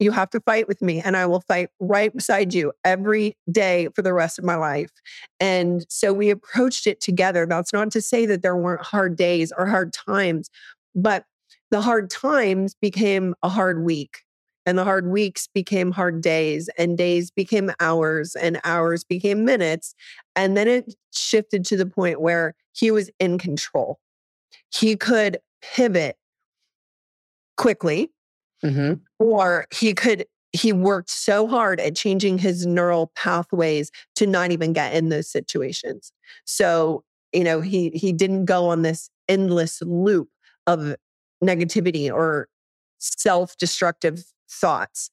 You have to fight with me, and I will fight right beside you every day for the rest of my life. And so we approached it together. That's not to say that there weren't hard days or hard times, but the hard times became a hard week. And the hard weeks became hard days, and days became hours, and hours became minutes. And then it shifted to the point where he was in control. He could pivot quickly Mm-hmm. Or he could, he worked so hard at changing his neural pathways to not even get in those situations. So, you know, he he didn't go on this endless loop of negativity or self-destructive thoughts.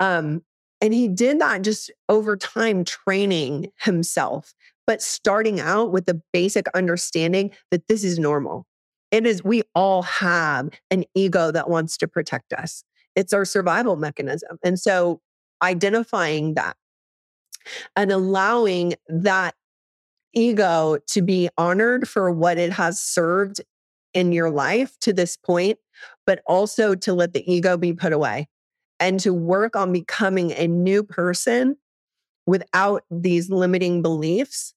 Um, and he did that just over time, training himself, but starting out with the basic understanding that this is normal. It is, we all have an ego that wants to protect us. It's our survival mechanism. And so identifying that and allowing that ego to be honored for what it has served in your life to this point, but also to let the ego be put away and to work on becoming a new person without these limiting beliefs.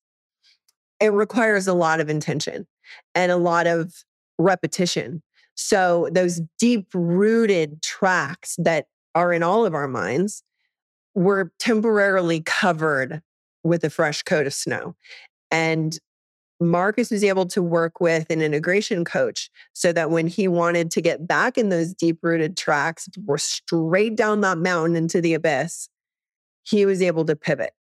It requires a lot of intention and a lot of repetition. So those deep rooted tracks that are in all of our minds were temporarily covered with a fresh coat of snow. And Marcus was able to work with an integration coach so that when he wanted to get back in those deep rooted tracks, or straight down that mountain into the abyss, he was able to pivot,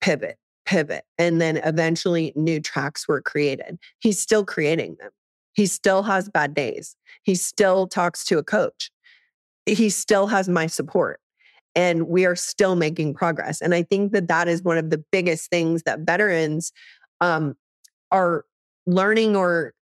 pivot, pivot. And then eventually new tracks were created. He's still creating them. He still has bad days. He still talks to a coach. He still has my support. And we are still making progress. And I think that that is one of the biggest things that veterans um, are learning or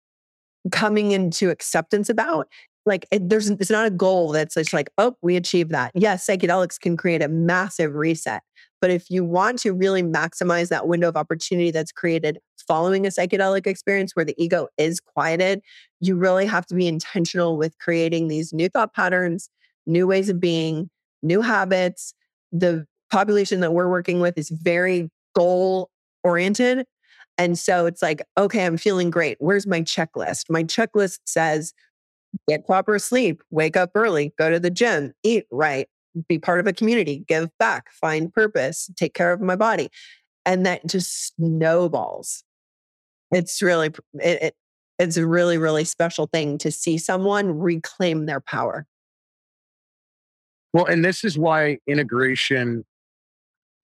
coming into acceptance about like it, there's it's not a goal that's just like oh we achieved that yes psychedelics can create a massive reset but if you want to really maximize that window of opportunity that's created following a psychedelic experience where the ego is quieted, you really have to be intentional with creating these new thought patterns, new ways of being, new habits. The population that we're working with is very goal oriented. And so it's like, okay, I'm feeling great. Where's my checklist? My checklist says get proper sleep, wake up early, go to the gym, eat right, be part of a community, give back, find purpose, take care of my body. And that just snowballs. It's really, it, it, it's a really, really special thing to see someone reclaim their power. Well, and this is why integration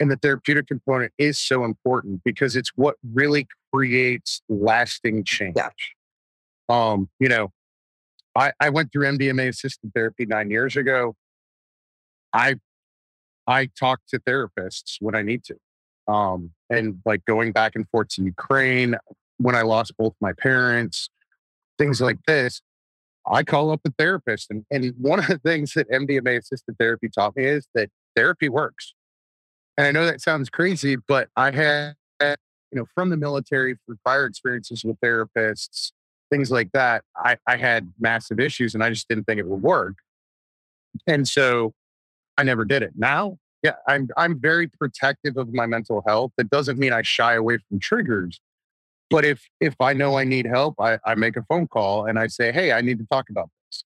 and the therapeutic component is so important because it's what really creates lasting change. Yeah. Um, you know, I, I went through MDMA assisted therapy nine years ago. I I talk to therapists when I need to. Um, and like going back and forth to Ukraine when I lost both my parents, things like this. I call up a therapist. And, and one of the things that MDMA assisted therapy taught me is that therapy works. And I know that sounds crazy, but I had, you know, from the military, for prior experiences with therapists, things like that, I, I had massive issues and I just didn't think it would work. And so I never did it. Now, yeah, I'm I'm very protective of my mental health. That doesn't mean I shy away from triggers. But if if I know I need help, I, I make a phone call and I say, hey, I need to talk about this.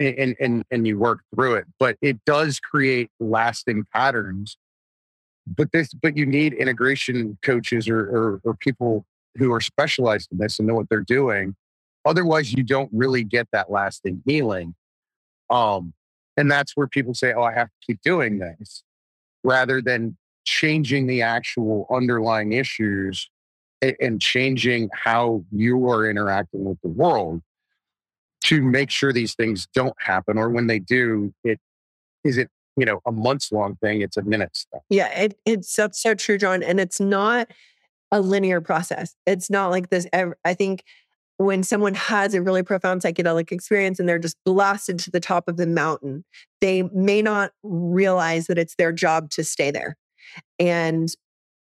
And, and and you work through it. But it does create lasting patterns. But this but you need integration coaches or, or, or people who are specialized in this and know what they're doing. Otherwise, you don't really get that lasting healing. Um, and that's where people say, oh, I have to keep doing this rather than changing the actual underlying issues and changing how you are interacting with the world to make sure these things don't happen or when they do it is it you know a months long thing it's a minute stuff yeah it, it's so, so true john and it's not a linear process it's not like this i think when someone has a really profound psychedelic experience and they're just blasted to the top of the mountain, they may not realize that it's their job to stay there. And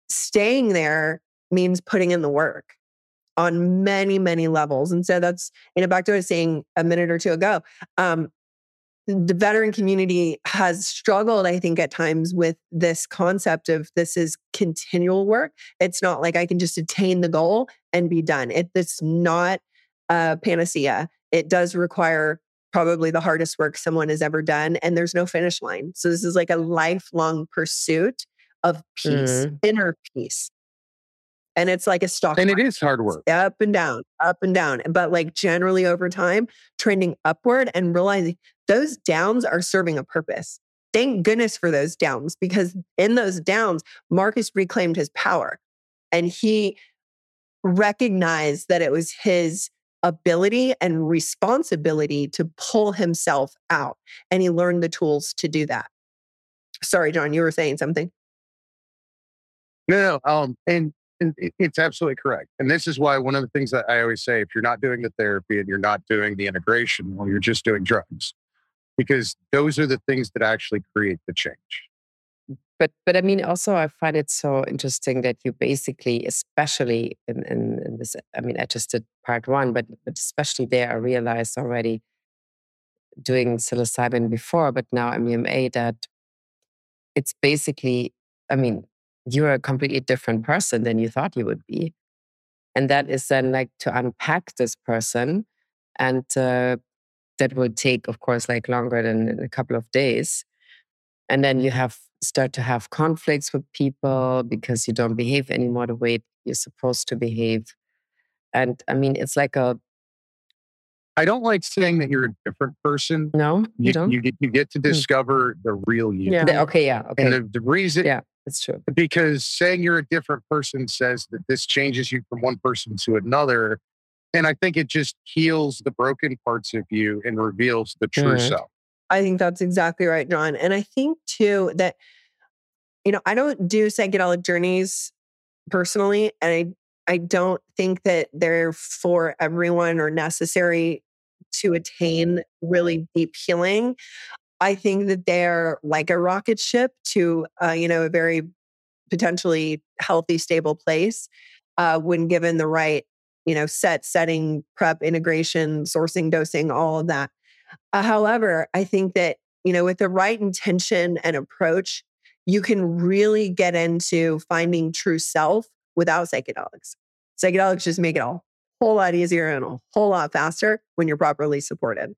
staying there means putting in the work on many, many levels. And so that's, you know, back to what I was saying a minute or two ago. Um, the veteran community has struggled, I think, at times with this concept of this is continual work. It's not like I can just attain the goal and be done. It, it's not a panacea. It does require probably the hardest work someone has ever done, and there's no finish line. So this is like a lifelong pursuit of peace, mm. inner peace. And it's like a stock. And market. it is hard work. Up and down, up and down. But like generally over time, trending upward and realizing those downs are serving a purpose. Thank goodness for those downs because in those downs, Marcus reclaimed his power and he recognized that it was his ability and responsibility to pull himself out. And he learned the tools to do that. Sorry, John, you were saying something. No, no. Um, and it's absolutely correct. And this is why one of the things that I always say if you're not doing the therapy and you're not doing the integration, well, you're just doing drugs because those are the things that actually create the change. But but I mean, also I find it so interesting that you basically, especially in, in, in this, I mean, I just did part one, but but especially there, I realized already doing psilocybin before, but now MDMA that it's basically, I mean, you're a completely different person than you thought you would be. And that is then like to unpack this person and uh, that will take, of course, like longer than a couple of days. And then you have start to have conflicts with people because you don't behave anymore the way you're supposed to behave. And I mean, it's like a. I don't like saying that you're a different person. No, you, you don't. You get, you get to hmm. discover the real you. Yeah. The, okay. Yeah. Okay. And the, the reason. Yeah, it's true. Because saying you're a different person says that this changes you from one person to another. And I think it just heals the broken parts of you and reveals the true mm-hmm. self. I think that's exactly right, John. And I think too that, you know, I don't do psychedelic journeys personally. And I, I don't think that they're for everyone or necessary to attain really deep healing. I think that they're like a rocket ship to, uh, you know, a very potentially healthy, stable place uh, when given the right you know, set, setting, prep, integration, sourcing, dosing, all of that. Uh, however, I think that, you know, with the right intention and approach, you can really get into finding true self without psychedelics. Psychedelics just make it all a whole lot easier and a whole lot faster when you're properly supported.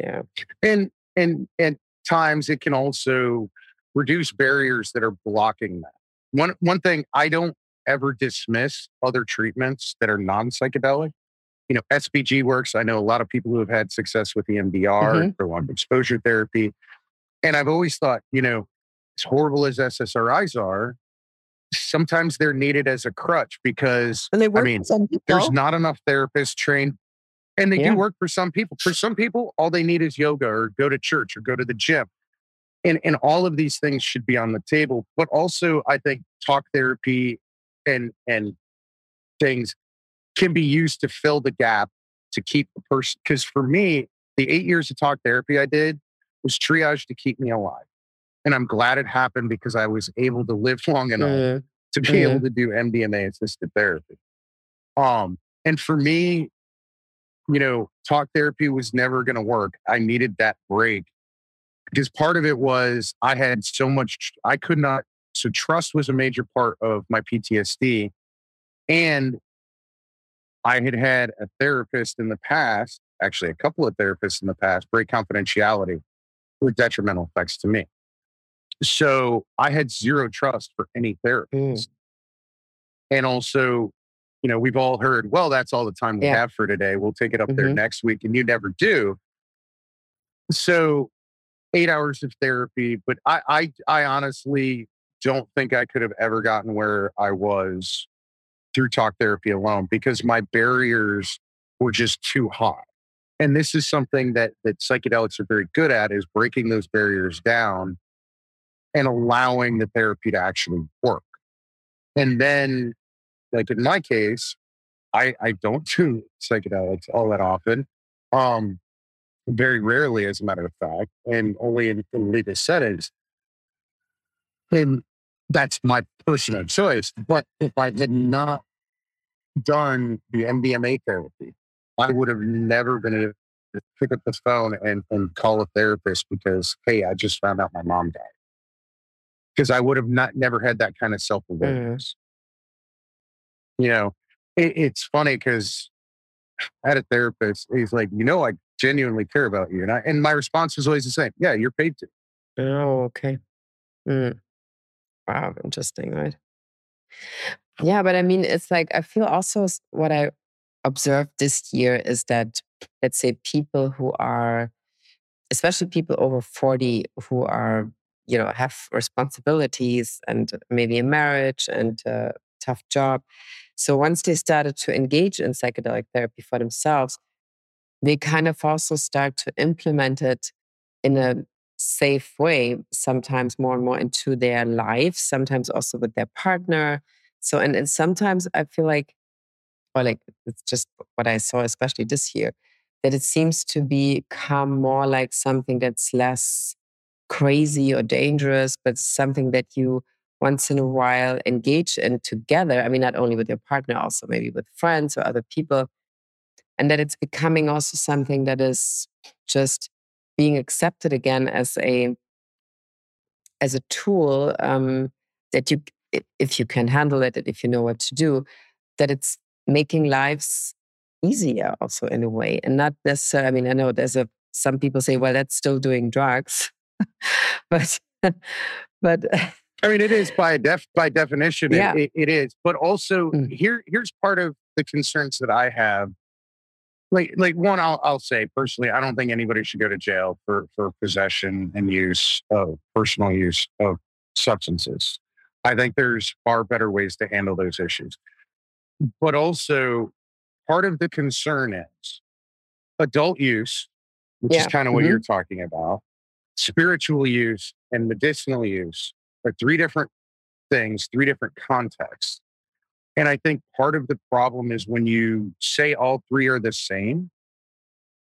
Yeah. And and at times it can also reduce barriers that are blocking that. One one thing I don't ever dismiss other treatments that are non-psychedelic. You know, SPG works. I know a lot of people who have had success with EMDR, mm-hmm. prolonged exposure therapy. And I've always thought, you know, as horrible as SSRIs are, sometimes they're needed as a crutch because and they work I mean, there's not enough therapists trained and they yeah. do work for some people. For some people, all they need is yoga or go to church or go to the gym. And, and all of these things should be on the table. But also, I think talk therapy and, and things can be used to fill the gap to keep the person. Because for me, the eight years of talk therapy I did was triage to keep me alive. And I'm glad it happened because I was able to live long enough mm. to be mm. able to do MDMA assisted therapy. Um, and for me, you know, talk therapy was never going to work. I needed that break because part of it was I had so much, I could not, so trust was a major part of my PTSD. And I had had a therapist in the past, actually, a couple of therapists in the past, break confidentiality with detrimental effects to me. So I had zero trust for any therapist. Mm. And also, you know, we've all heard, well, that's all the time we yeah. have for today. We'll take it up mm-hmm. there next week. And you never do. So eight hours of therapy, but I, I, I honestly don't think I could have ever gotten where I was through talk therapy alone because my barriers were just too high. And this is something that that psychedelics are very good at is breaking those barriers down and allowing the therapy to actually work. And then, like in my case, I, I don't do psychedelics all that often. Um, very rarely, as a matter of fact, and only in, in legal settings. And that's my personal choice. But if I had not done the MDMA therapy, I would have never been able to pick up the phone and, and call a therapist because, hey, I just found out my mom died because I would have not never had that kind of self awareness. You know, it, it's funny because I had a therapist. He's like, you know, I genuinely care about you, and I and my response was always the same. Yeah, you're paid to. Oh, okay. Mm. Wow, interesting, right? Yeah, but I mean, it's like I feel also what I observed this year is that let's say people who are, especially people over forty, who are you know have responsibilities and maybe a marriage and a tough job so once they started to engage in psychedelic therapy for themselves they kind of also start to implement it in a safe way sometimes more and more into their life sometimes also with their partner. So and, and sometimes i feel like or like it's just what i saw especially this year that it seems to become more like something that's less crazy or dangerous, but something that you once in a while engage in together. I mean, not only with your partner, also maybe with friends or other people. And that it's becoming also something that is just being accepted again as a as a tool um, that you if you can handle it and if you know what to do that it's making lives easier also in a way and not necessarily i mean i know there's a some people say well that's still doing drugs but but I mean, it is by def by definition. Yeah. It, it is, but also mm. here here's part of the concerns that I have. Like like one, I'll I'll say personally, I don't think anybody should go to jail for for possession and use of personal use of substances. I think there's far better ways to handle those issues. But also, part of the concern is adult use, which yeah. is kind of what mm-hmm. you're talking about, spiritual use and medicinal use are three different things, three different contexts. And I think part of the problem is when you say all three are the same,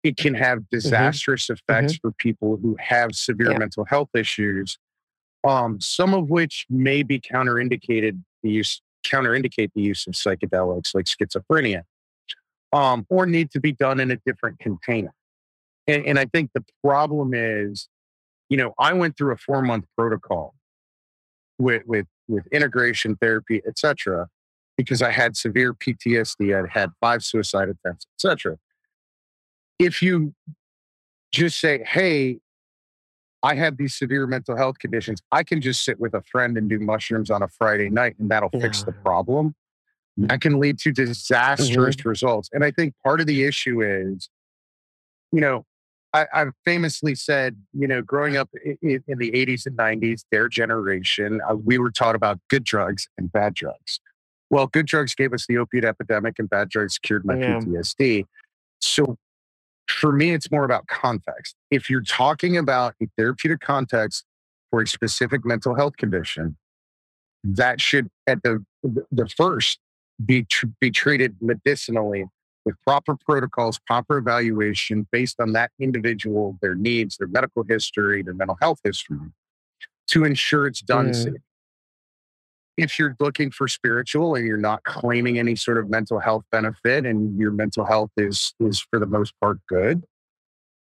it can have mm-hmm. disastrous mm-hmm. effects mm-hmm. for people who have severe yeah. mental health issues, um, some of which may be counterindicated the use counterindicate the use of psychedelics like schizophrenia, um, or need to be done in a different container. And, and I think the problem is you know, I went through a four month protocol with with with integration therapy, etc., because I had severe PTSD. I'd had five suicide attempts, etc. If you just say, hey, I have these severe mental health conditions. I can just sit with a friend and do mushrooms on a Friday night and that'll fix the problem. That can lead to disastrous mm-hmm. results. And I think part of the issue is, you know, I, have famously said, you know, growing up in, in, the 80s and 90s, their generation, uh, we were taught about good drugs and bad drugs. Well, good drugs gave us the opiate epidemic, and bad drugs cured my yeah. PTSD. So for me, it's more about context. If you're talking about a therapeutic context for a specific mental health condition, that should, at the the first, be tr- be treated medicinally with proper protocols, proper evaluation based on that individual, their needs, their medical history, their mental health history, to ensure it's done mm. safe. If you're looking for spiritual and you're not claiming any sort of mental health benefit and your mental health is is for the most part good,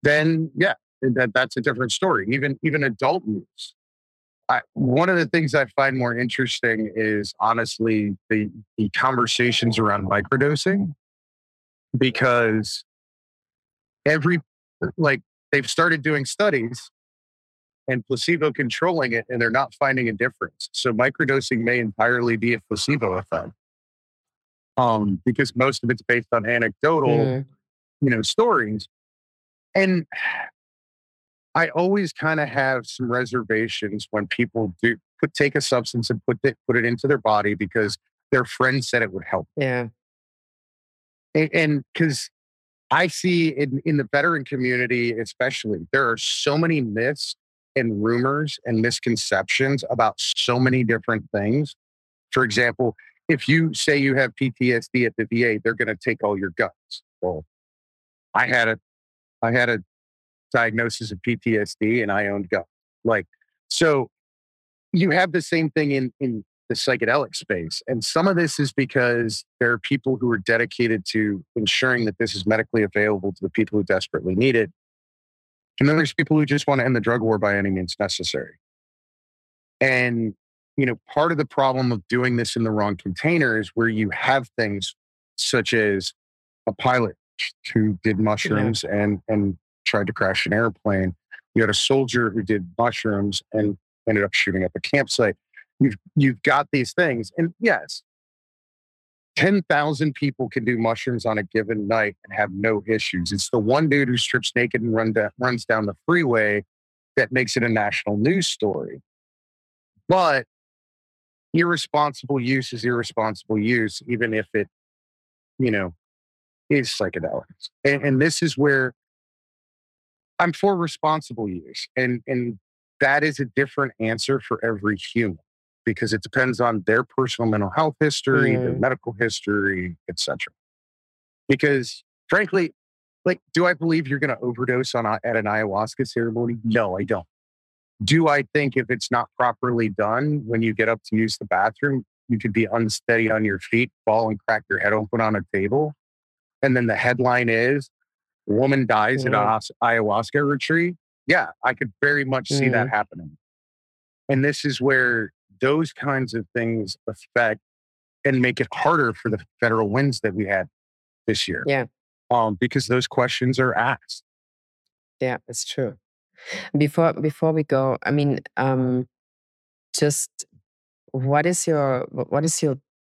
then yeah, that, that's a different story. Even even adult use. I, one of the things I find more interesting is honestly the, the conversations around microdosing because every like they've started doing studies and placebo controlling it and they're not finding a difference. So microdosing may entirely be a placebo effect. Um because most of it's based on anecdotal mm. you know stories. And i always kind of have some reservations when people do put take a substance and put it put it into their body because their friend said it would help. Yeah and because I see in, in the veteran community, especially, there are so many myths and rumors and misconceptions about so many different things. For example, if you say you have PTSD at the VA, they're going to take all your guns. Well, I had a, I had a diagnosis of PTSD and I owned guns. Like, so you have the same thing in in the psychedelic space. And some of this is because there are people who are dedicated to ensuring that this is medically available to the people who desperately need it. And then there's people who just want to end the drug war by any means necessary. And, you know, part of the problem of doing this in the wrong container is where you have things such as a pilot who did mushrooms yeah. and, and tried to crash an airplane. You had a soldier who did mushrooms and ended up shooting up a campsite You've you've got these things, and yes, ten thousand people can do mushrooms on a given night and have no issues. It's the one dude who strips naked and run down, runs down the freeway that makes it a national news story. But irresponsible use is irresponsible use, even if it, you know, is psychedelics. And, and this is where I'm for responsible use. And and that is a different answer for every human because it depends on their personal mental health history, mm. their medical history, etc. Because frankly, like, do I believe you're going to overdose on at an ayahuasca ceremony? No, I don't. Do I think if it's not properly done, when you get up to use the bathroom, you could be unsteady on your feet, fall and crack your head open on a table, and then the headline is "Woman dies mm. at an ayahuasca retreat"? Yeah, I could very much see that mm. happening. And this is where those kinds of things affect and make it harder for the federal wins that we had this year. Yeah. Um, because those questions are asked. Yeah, it's true. Before before we go, I mean, um, just what is your what is your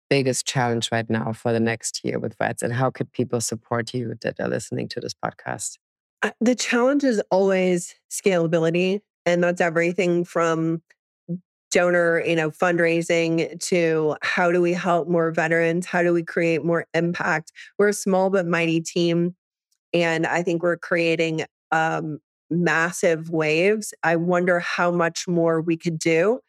biggest challenge right now for the next year with VETS, and how could people support you that are listening to this podcast? Uh, the challenge is always scalability, and that's everything from donor, you know, fundraising to how do we help more veterans? How do we create more impact? We're a small but mighty team. And I think we're creating um, massive waves. I wonder how much more we could do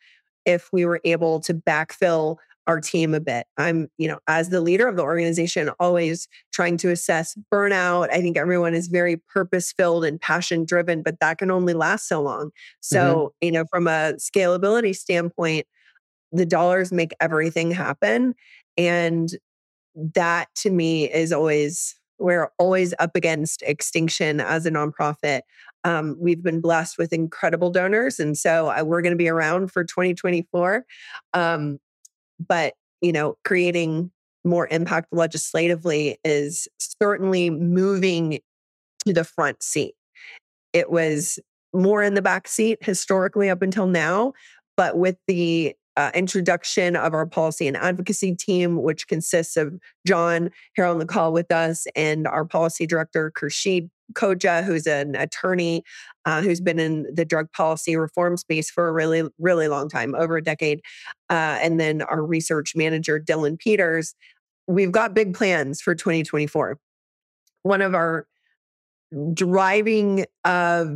if we were able to backfill our team a bit. I'm, you know, as the leader of the organization, always trying to assess burnout. I think everyone is very purpose filled and passion driven, but that can only last so long. So, mm-hmm. you know, from a scalability standpoint, the dollars make everything happen. And that to me is always, we're always up against extinction as a nonprofit. Um, we've been blessed with incredible donors. And so uh, we're going to be around for 2024. Um, but you know creating more impact legislatively is certainly moving to the front seat it was more in the back seat historically up until now. But with the uh, introduction of our policy and advocacy team, which consists of John here on the call with us and our policy director, Khurshid Khoja, who's an attorney uh, who's been in the drug policy reform space for a really, really long time, over a decade. Uh, and then our research manager, Dylan Peters. We've got big plans for 2024. One of our driving, uh,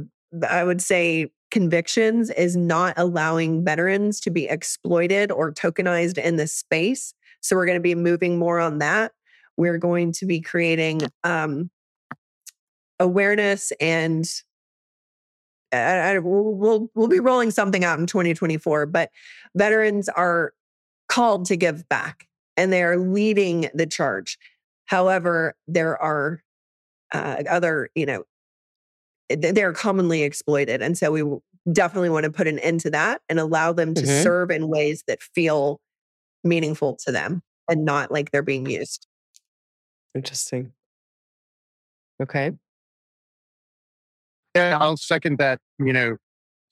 I would say, convictions is not allowing veterans to be exploited or tokenized in this space. So we're going to be moving more on that. We're going to be creating um, awareness and I, I, we'll, we'll, be rolling something out in 2024. But veterans are called to give back and they are leading the charge. However, there are uh, other, you know, they're commonly exploited. And so we definitely want to put an end to that and allow them to mm-hmm. serve in ways that feel meaningful to them and not like they're being used. Interesting. Okay. Yeah, I'll second that. You know,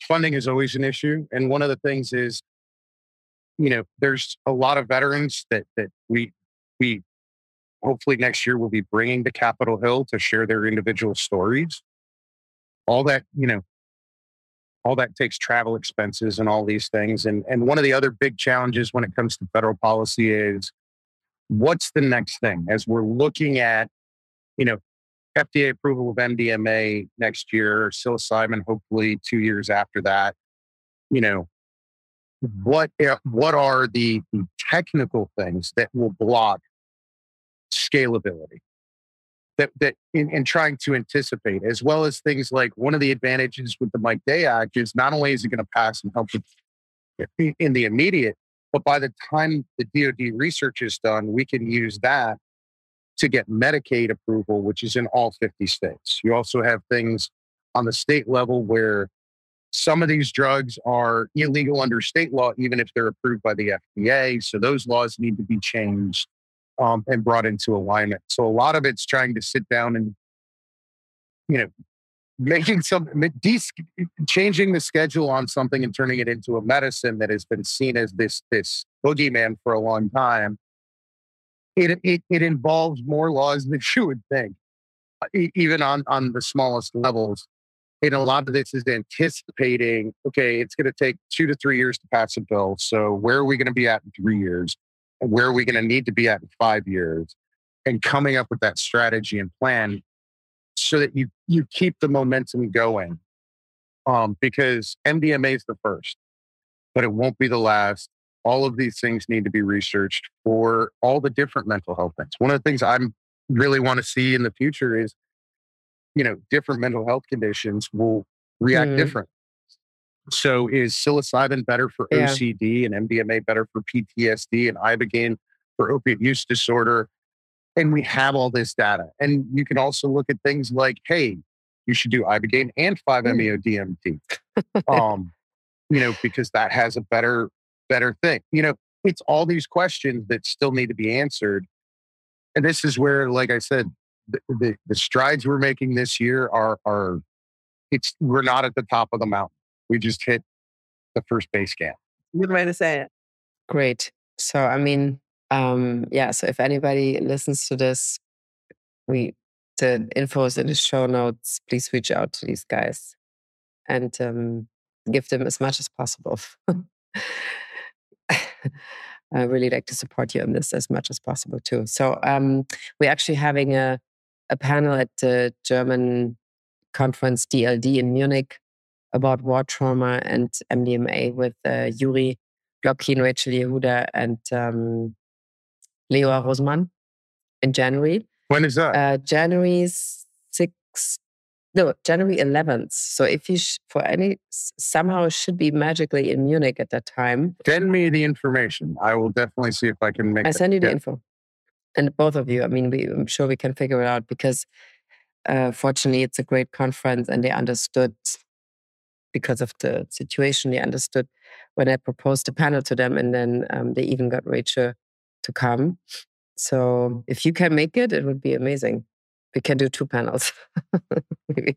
funding is always an issue. And one of the things is, you know, there's a lot of veterans that that we we hopefully next year will be bringing to Capitol Hill to share their individual stories. All that, you know, all that takes travel expenses and all these things. And and one of the other big challenges when it comes to federal policy is what's the next thing as we're looking at, you know, FDA approval of MDMA next year, psilocybin hopefully two years after that. You know, what what are the, technical things that will block scalability? That that in, in trying to anticipate, as well as things like one of the advantages with the Mike Day Act is not only is it going to pass and help in the immediate, but by the time the DoD research is done, we can use that to get Medicaid approval, which is in all 50 states. You also have things on the state level where some of these drugs are illegal under state law, even if they're approved by the FDA. So those laws need to be changed um, and brought into alignment. So a lot of it's trying to sit down and, you know, making some de- changing the schedule on something and turning it into a medicine that has been seen as this this boogeyman for a long time it, it, it involves more laws than you would think, uh, even on, on the smallest levels. And a lot of this is anticipating, okay, it's going to take two to three years to pass a bill. So where are we going to be at in three years? And where are we going to need to be at in five years? And coming up with that strategy and plan so that you, you keep the momentum going. Um, because MDMA is the first, but it won't be the last all of these things need to be researched for all the different mental health things. One of the things I'm really want to see in the future is, you know, different mental health conditions will react mm. different. So is psilocybin better for yeah. OCD and MDMA better for PTSD and ibogaine for opiate use disorder? And we have all this data. And you can also look at things like, hey, you should do ibogaine and 5-MeO mm. DMT. um, you know, because that has a better better thing? You know, it's all these questions that still need to be answered. And this is where, like I said, the, the, the strides we're making this year are are it's we're not at the top of the mountain. We just hit the first base camp. Good way to say it. Great. So I mean, um, yeah. So if anybody listens to this, we the info is in the show notes. Please reach out to these guys and um, give them as much as possible. I really like to support you in this as much as possible too. So um, we're actually having a, a panel at the German conference DLD in Munich about war trauma and MDMA with uh, Yuri Globkin, Rachel Yehuda, and um, Leo Rosman in January. When is that? Uh, January 6th no, January 11th. So if you sh- for any somehow should be magically in Munich at that time. Send me the information. I will definitely see if I can make. I send you the info, and both of you. I mean, we, I'm sure we can figure it out because, uh, fortunately, it's a great conference, and they understood because of the situation. They understood when I proposed the panel to them, and then um, they even got Rachel to come. So if you can make it, it would be amazing we can do two panels.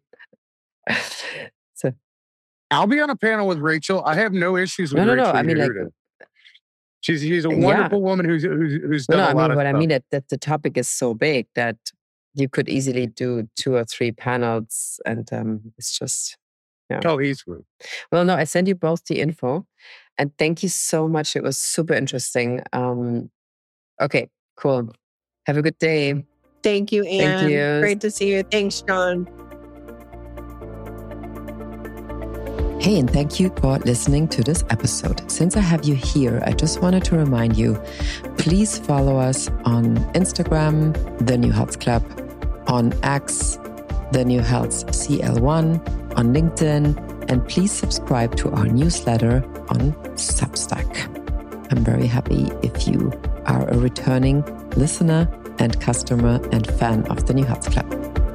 so I'll be on a panel with Rachel. I have no issues with no, no, Rachel. No, I mean, like, she's she's a wonderful yeah. woman who's who's, who's done no, a I lot mean, of what stuff. I mean that, that the topic is so big that you could easily do two or three panels, and um, it's just yeah. Oh, easily. Well, no, I sent you both the info, and thank you so much. It was super interesting. Um, okay, cool. Have a good day. Thank you, Anne. Thank you. Great to see you. Thanks, John. Hey, and thank you for listening to this episode. Since I have you here, I just wanted to remind you please follow us on Instagram, The New Health Club, on X, The New Health CL1, on LinkedIn, and please subscribe to our newsletter on Substack. I'm very happy if you are a returning listener and customer and fan of The New Health Club.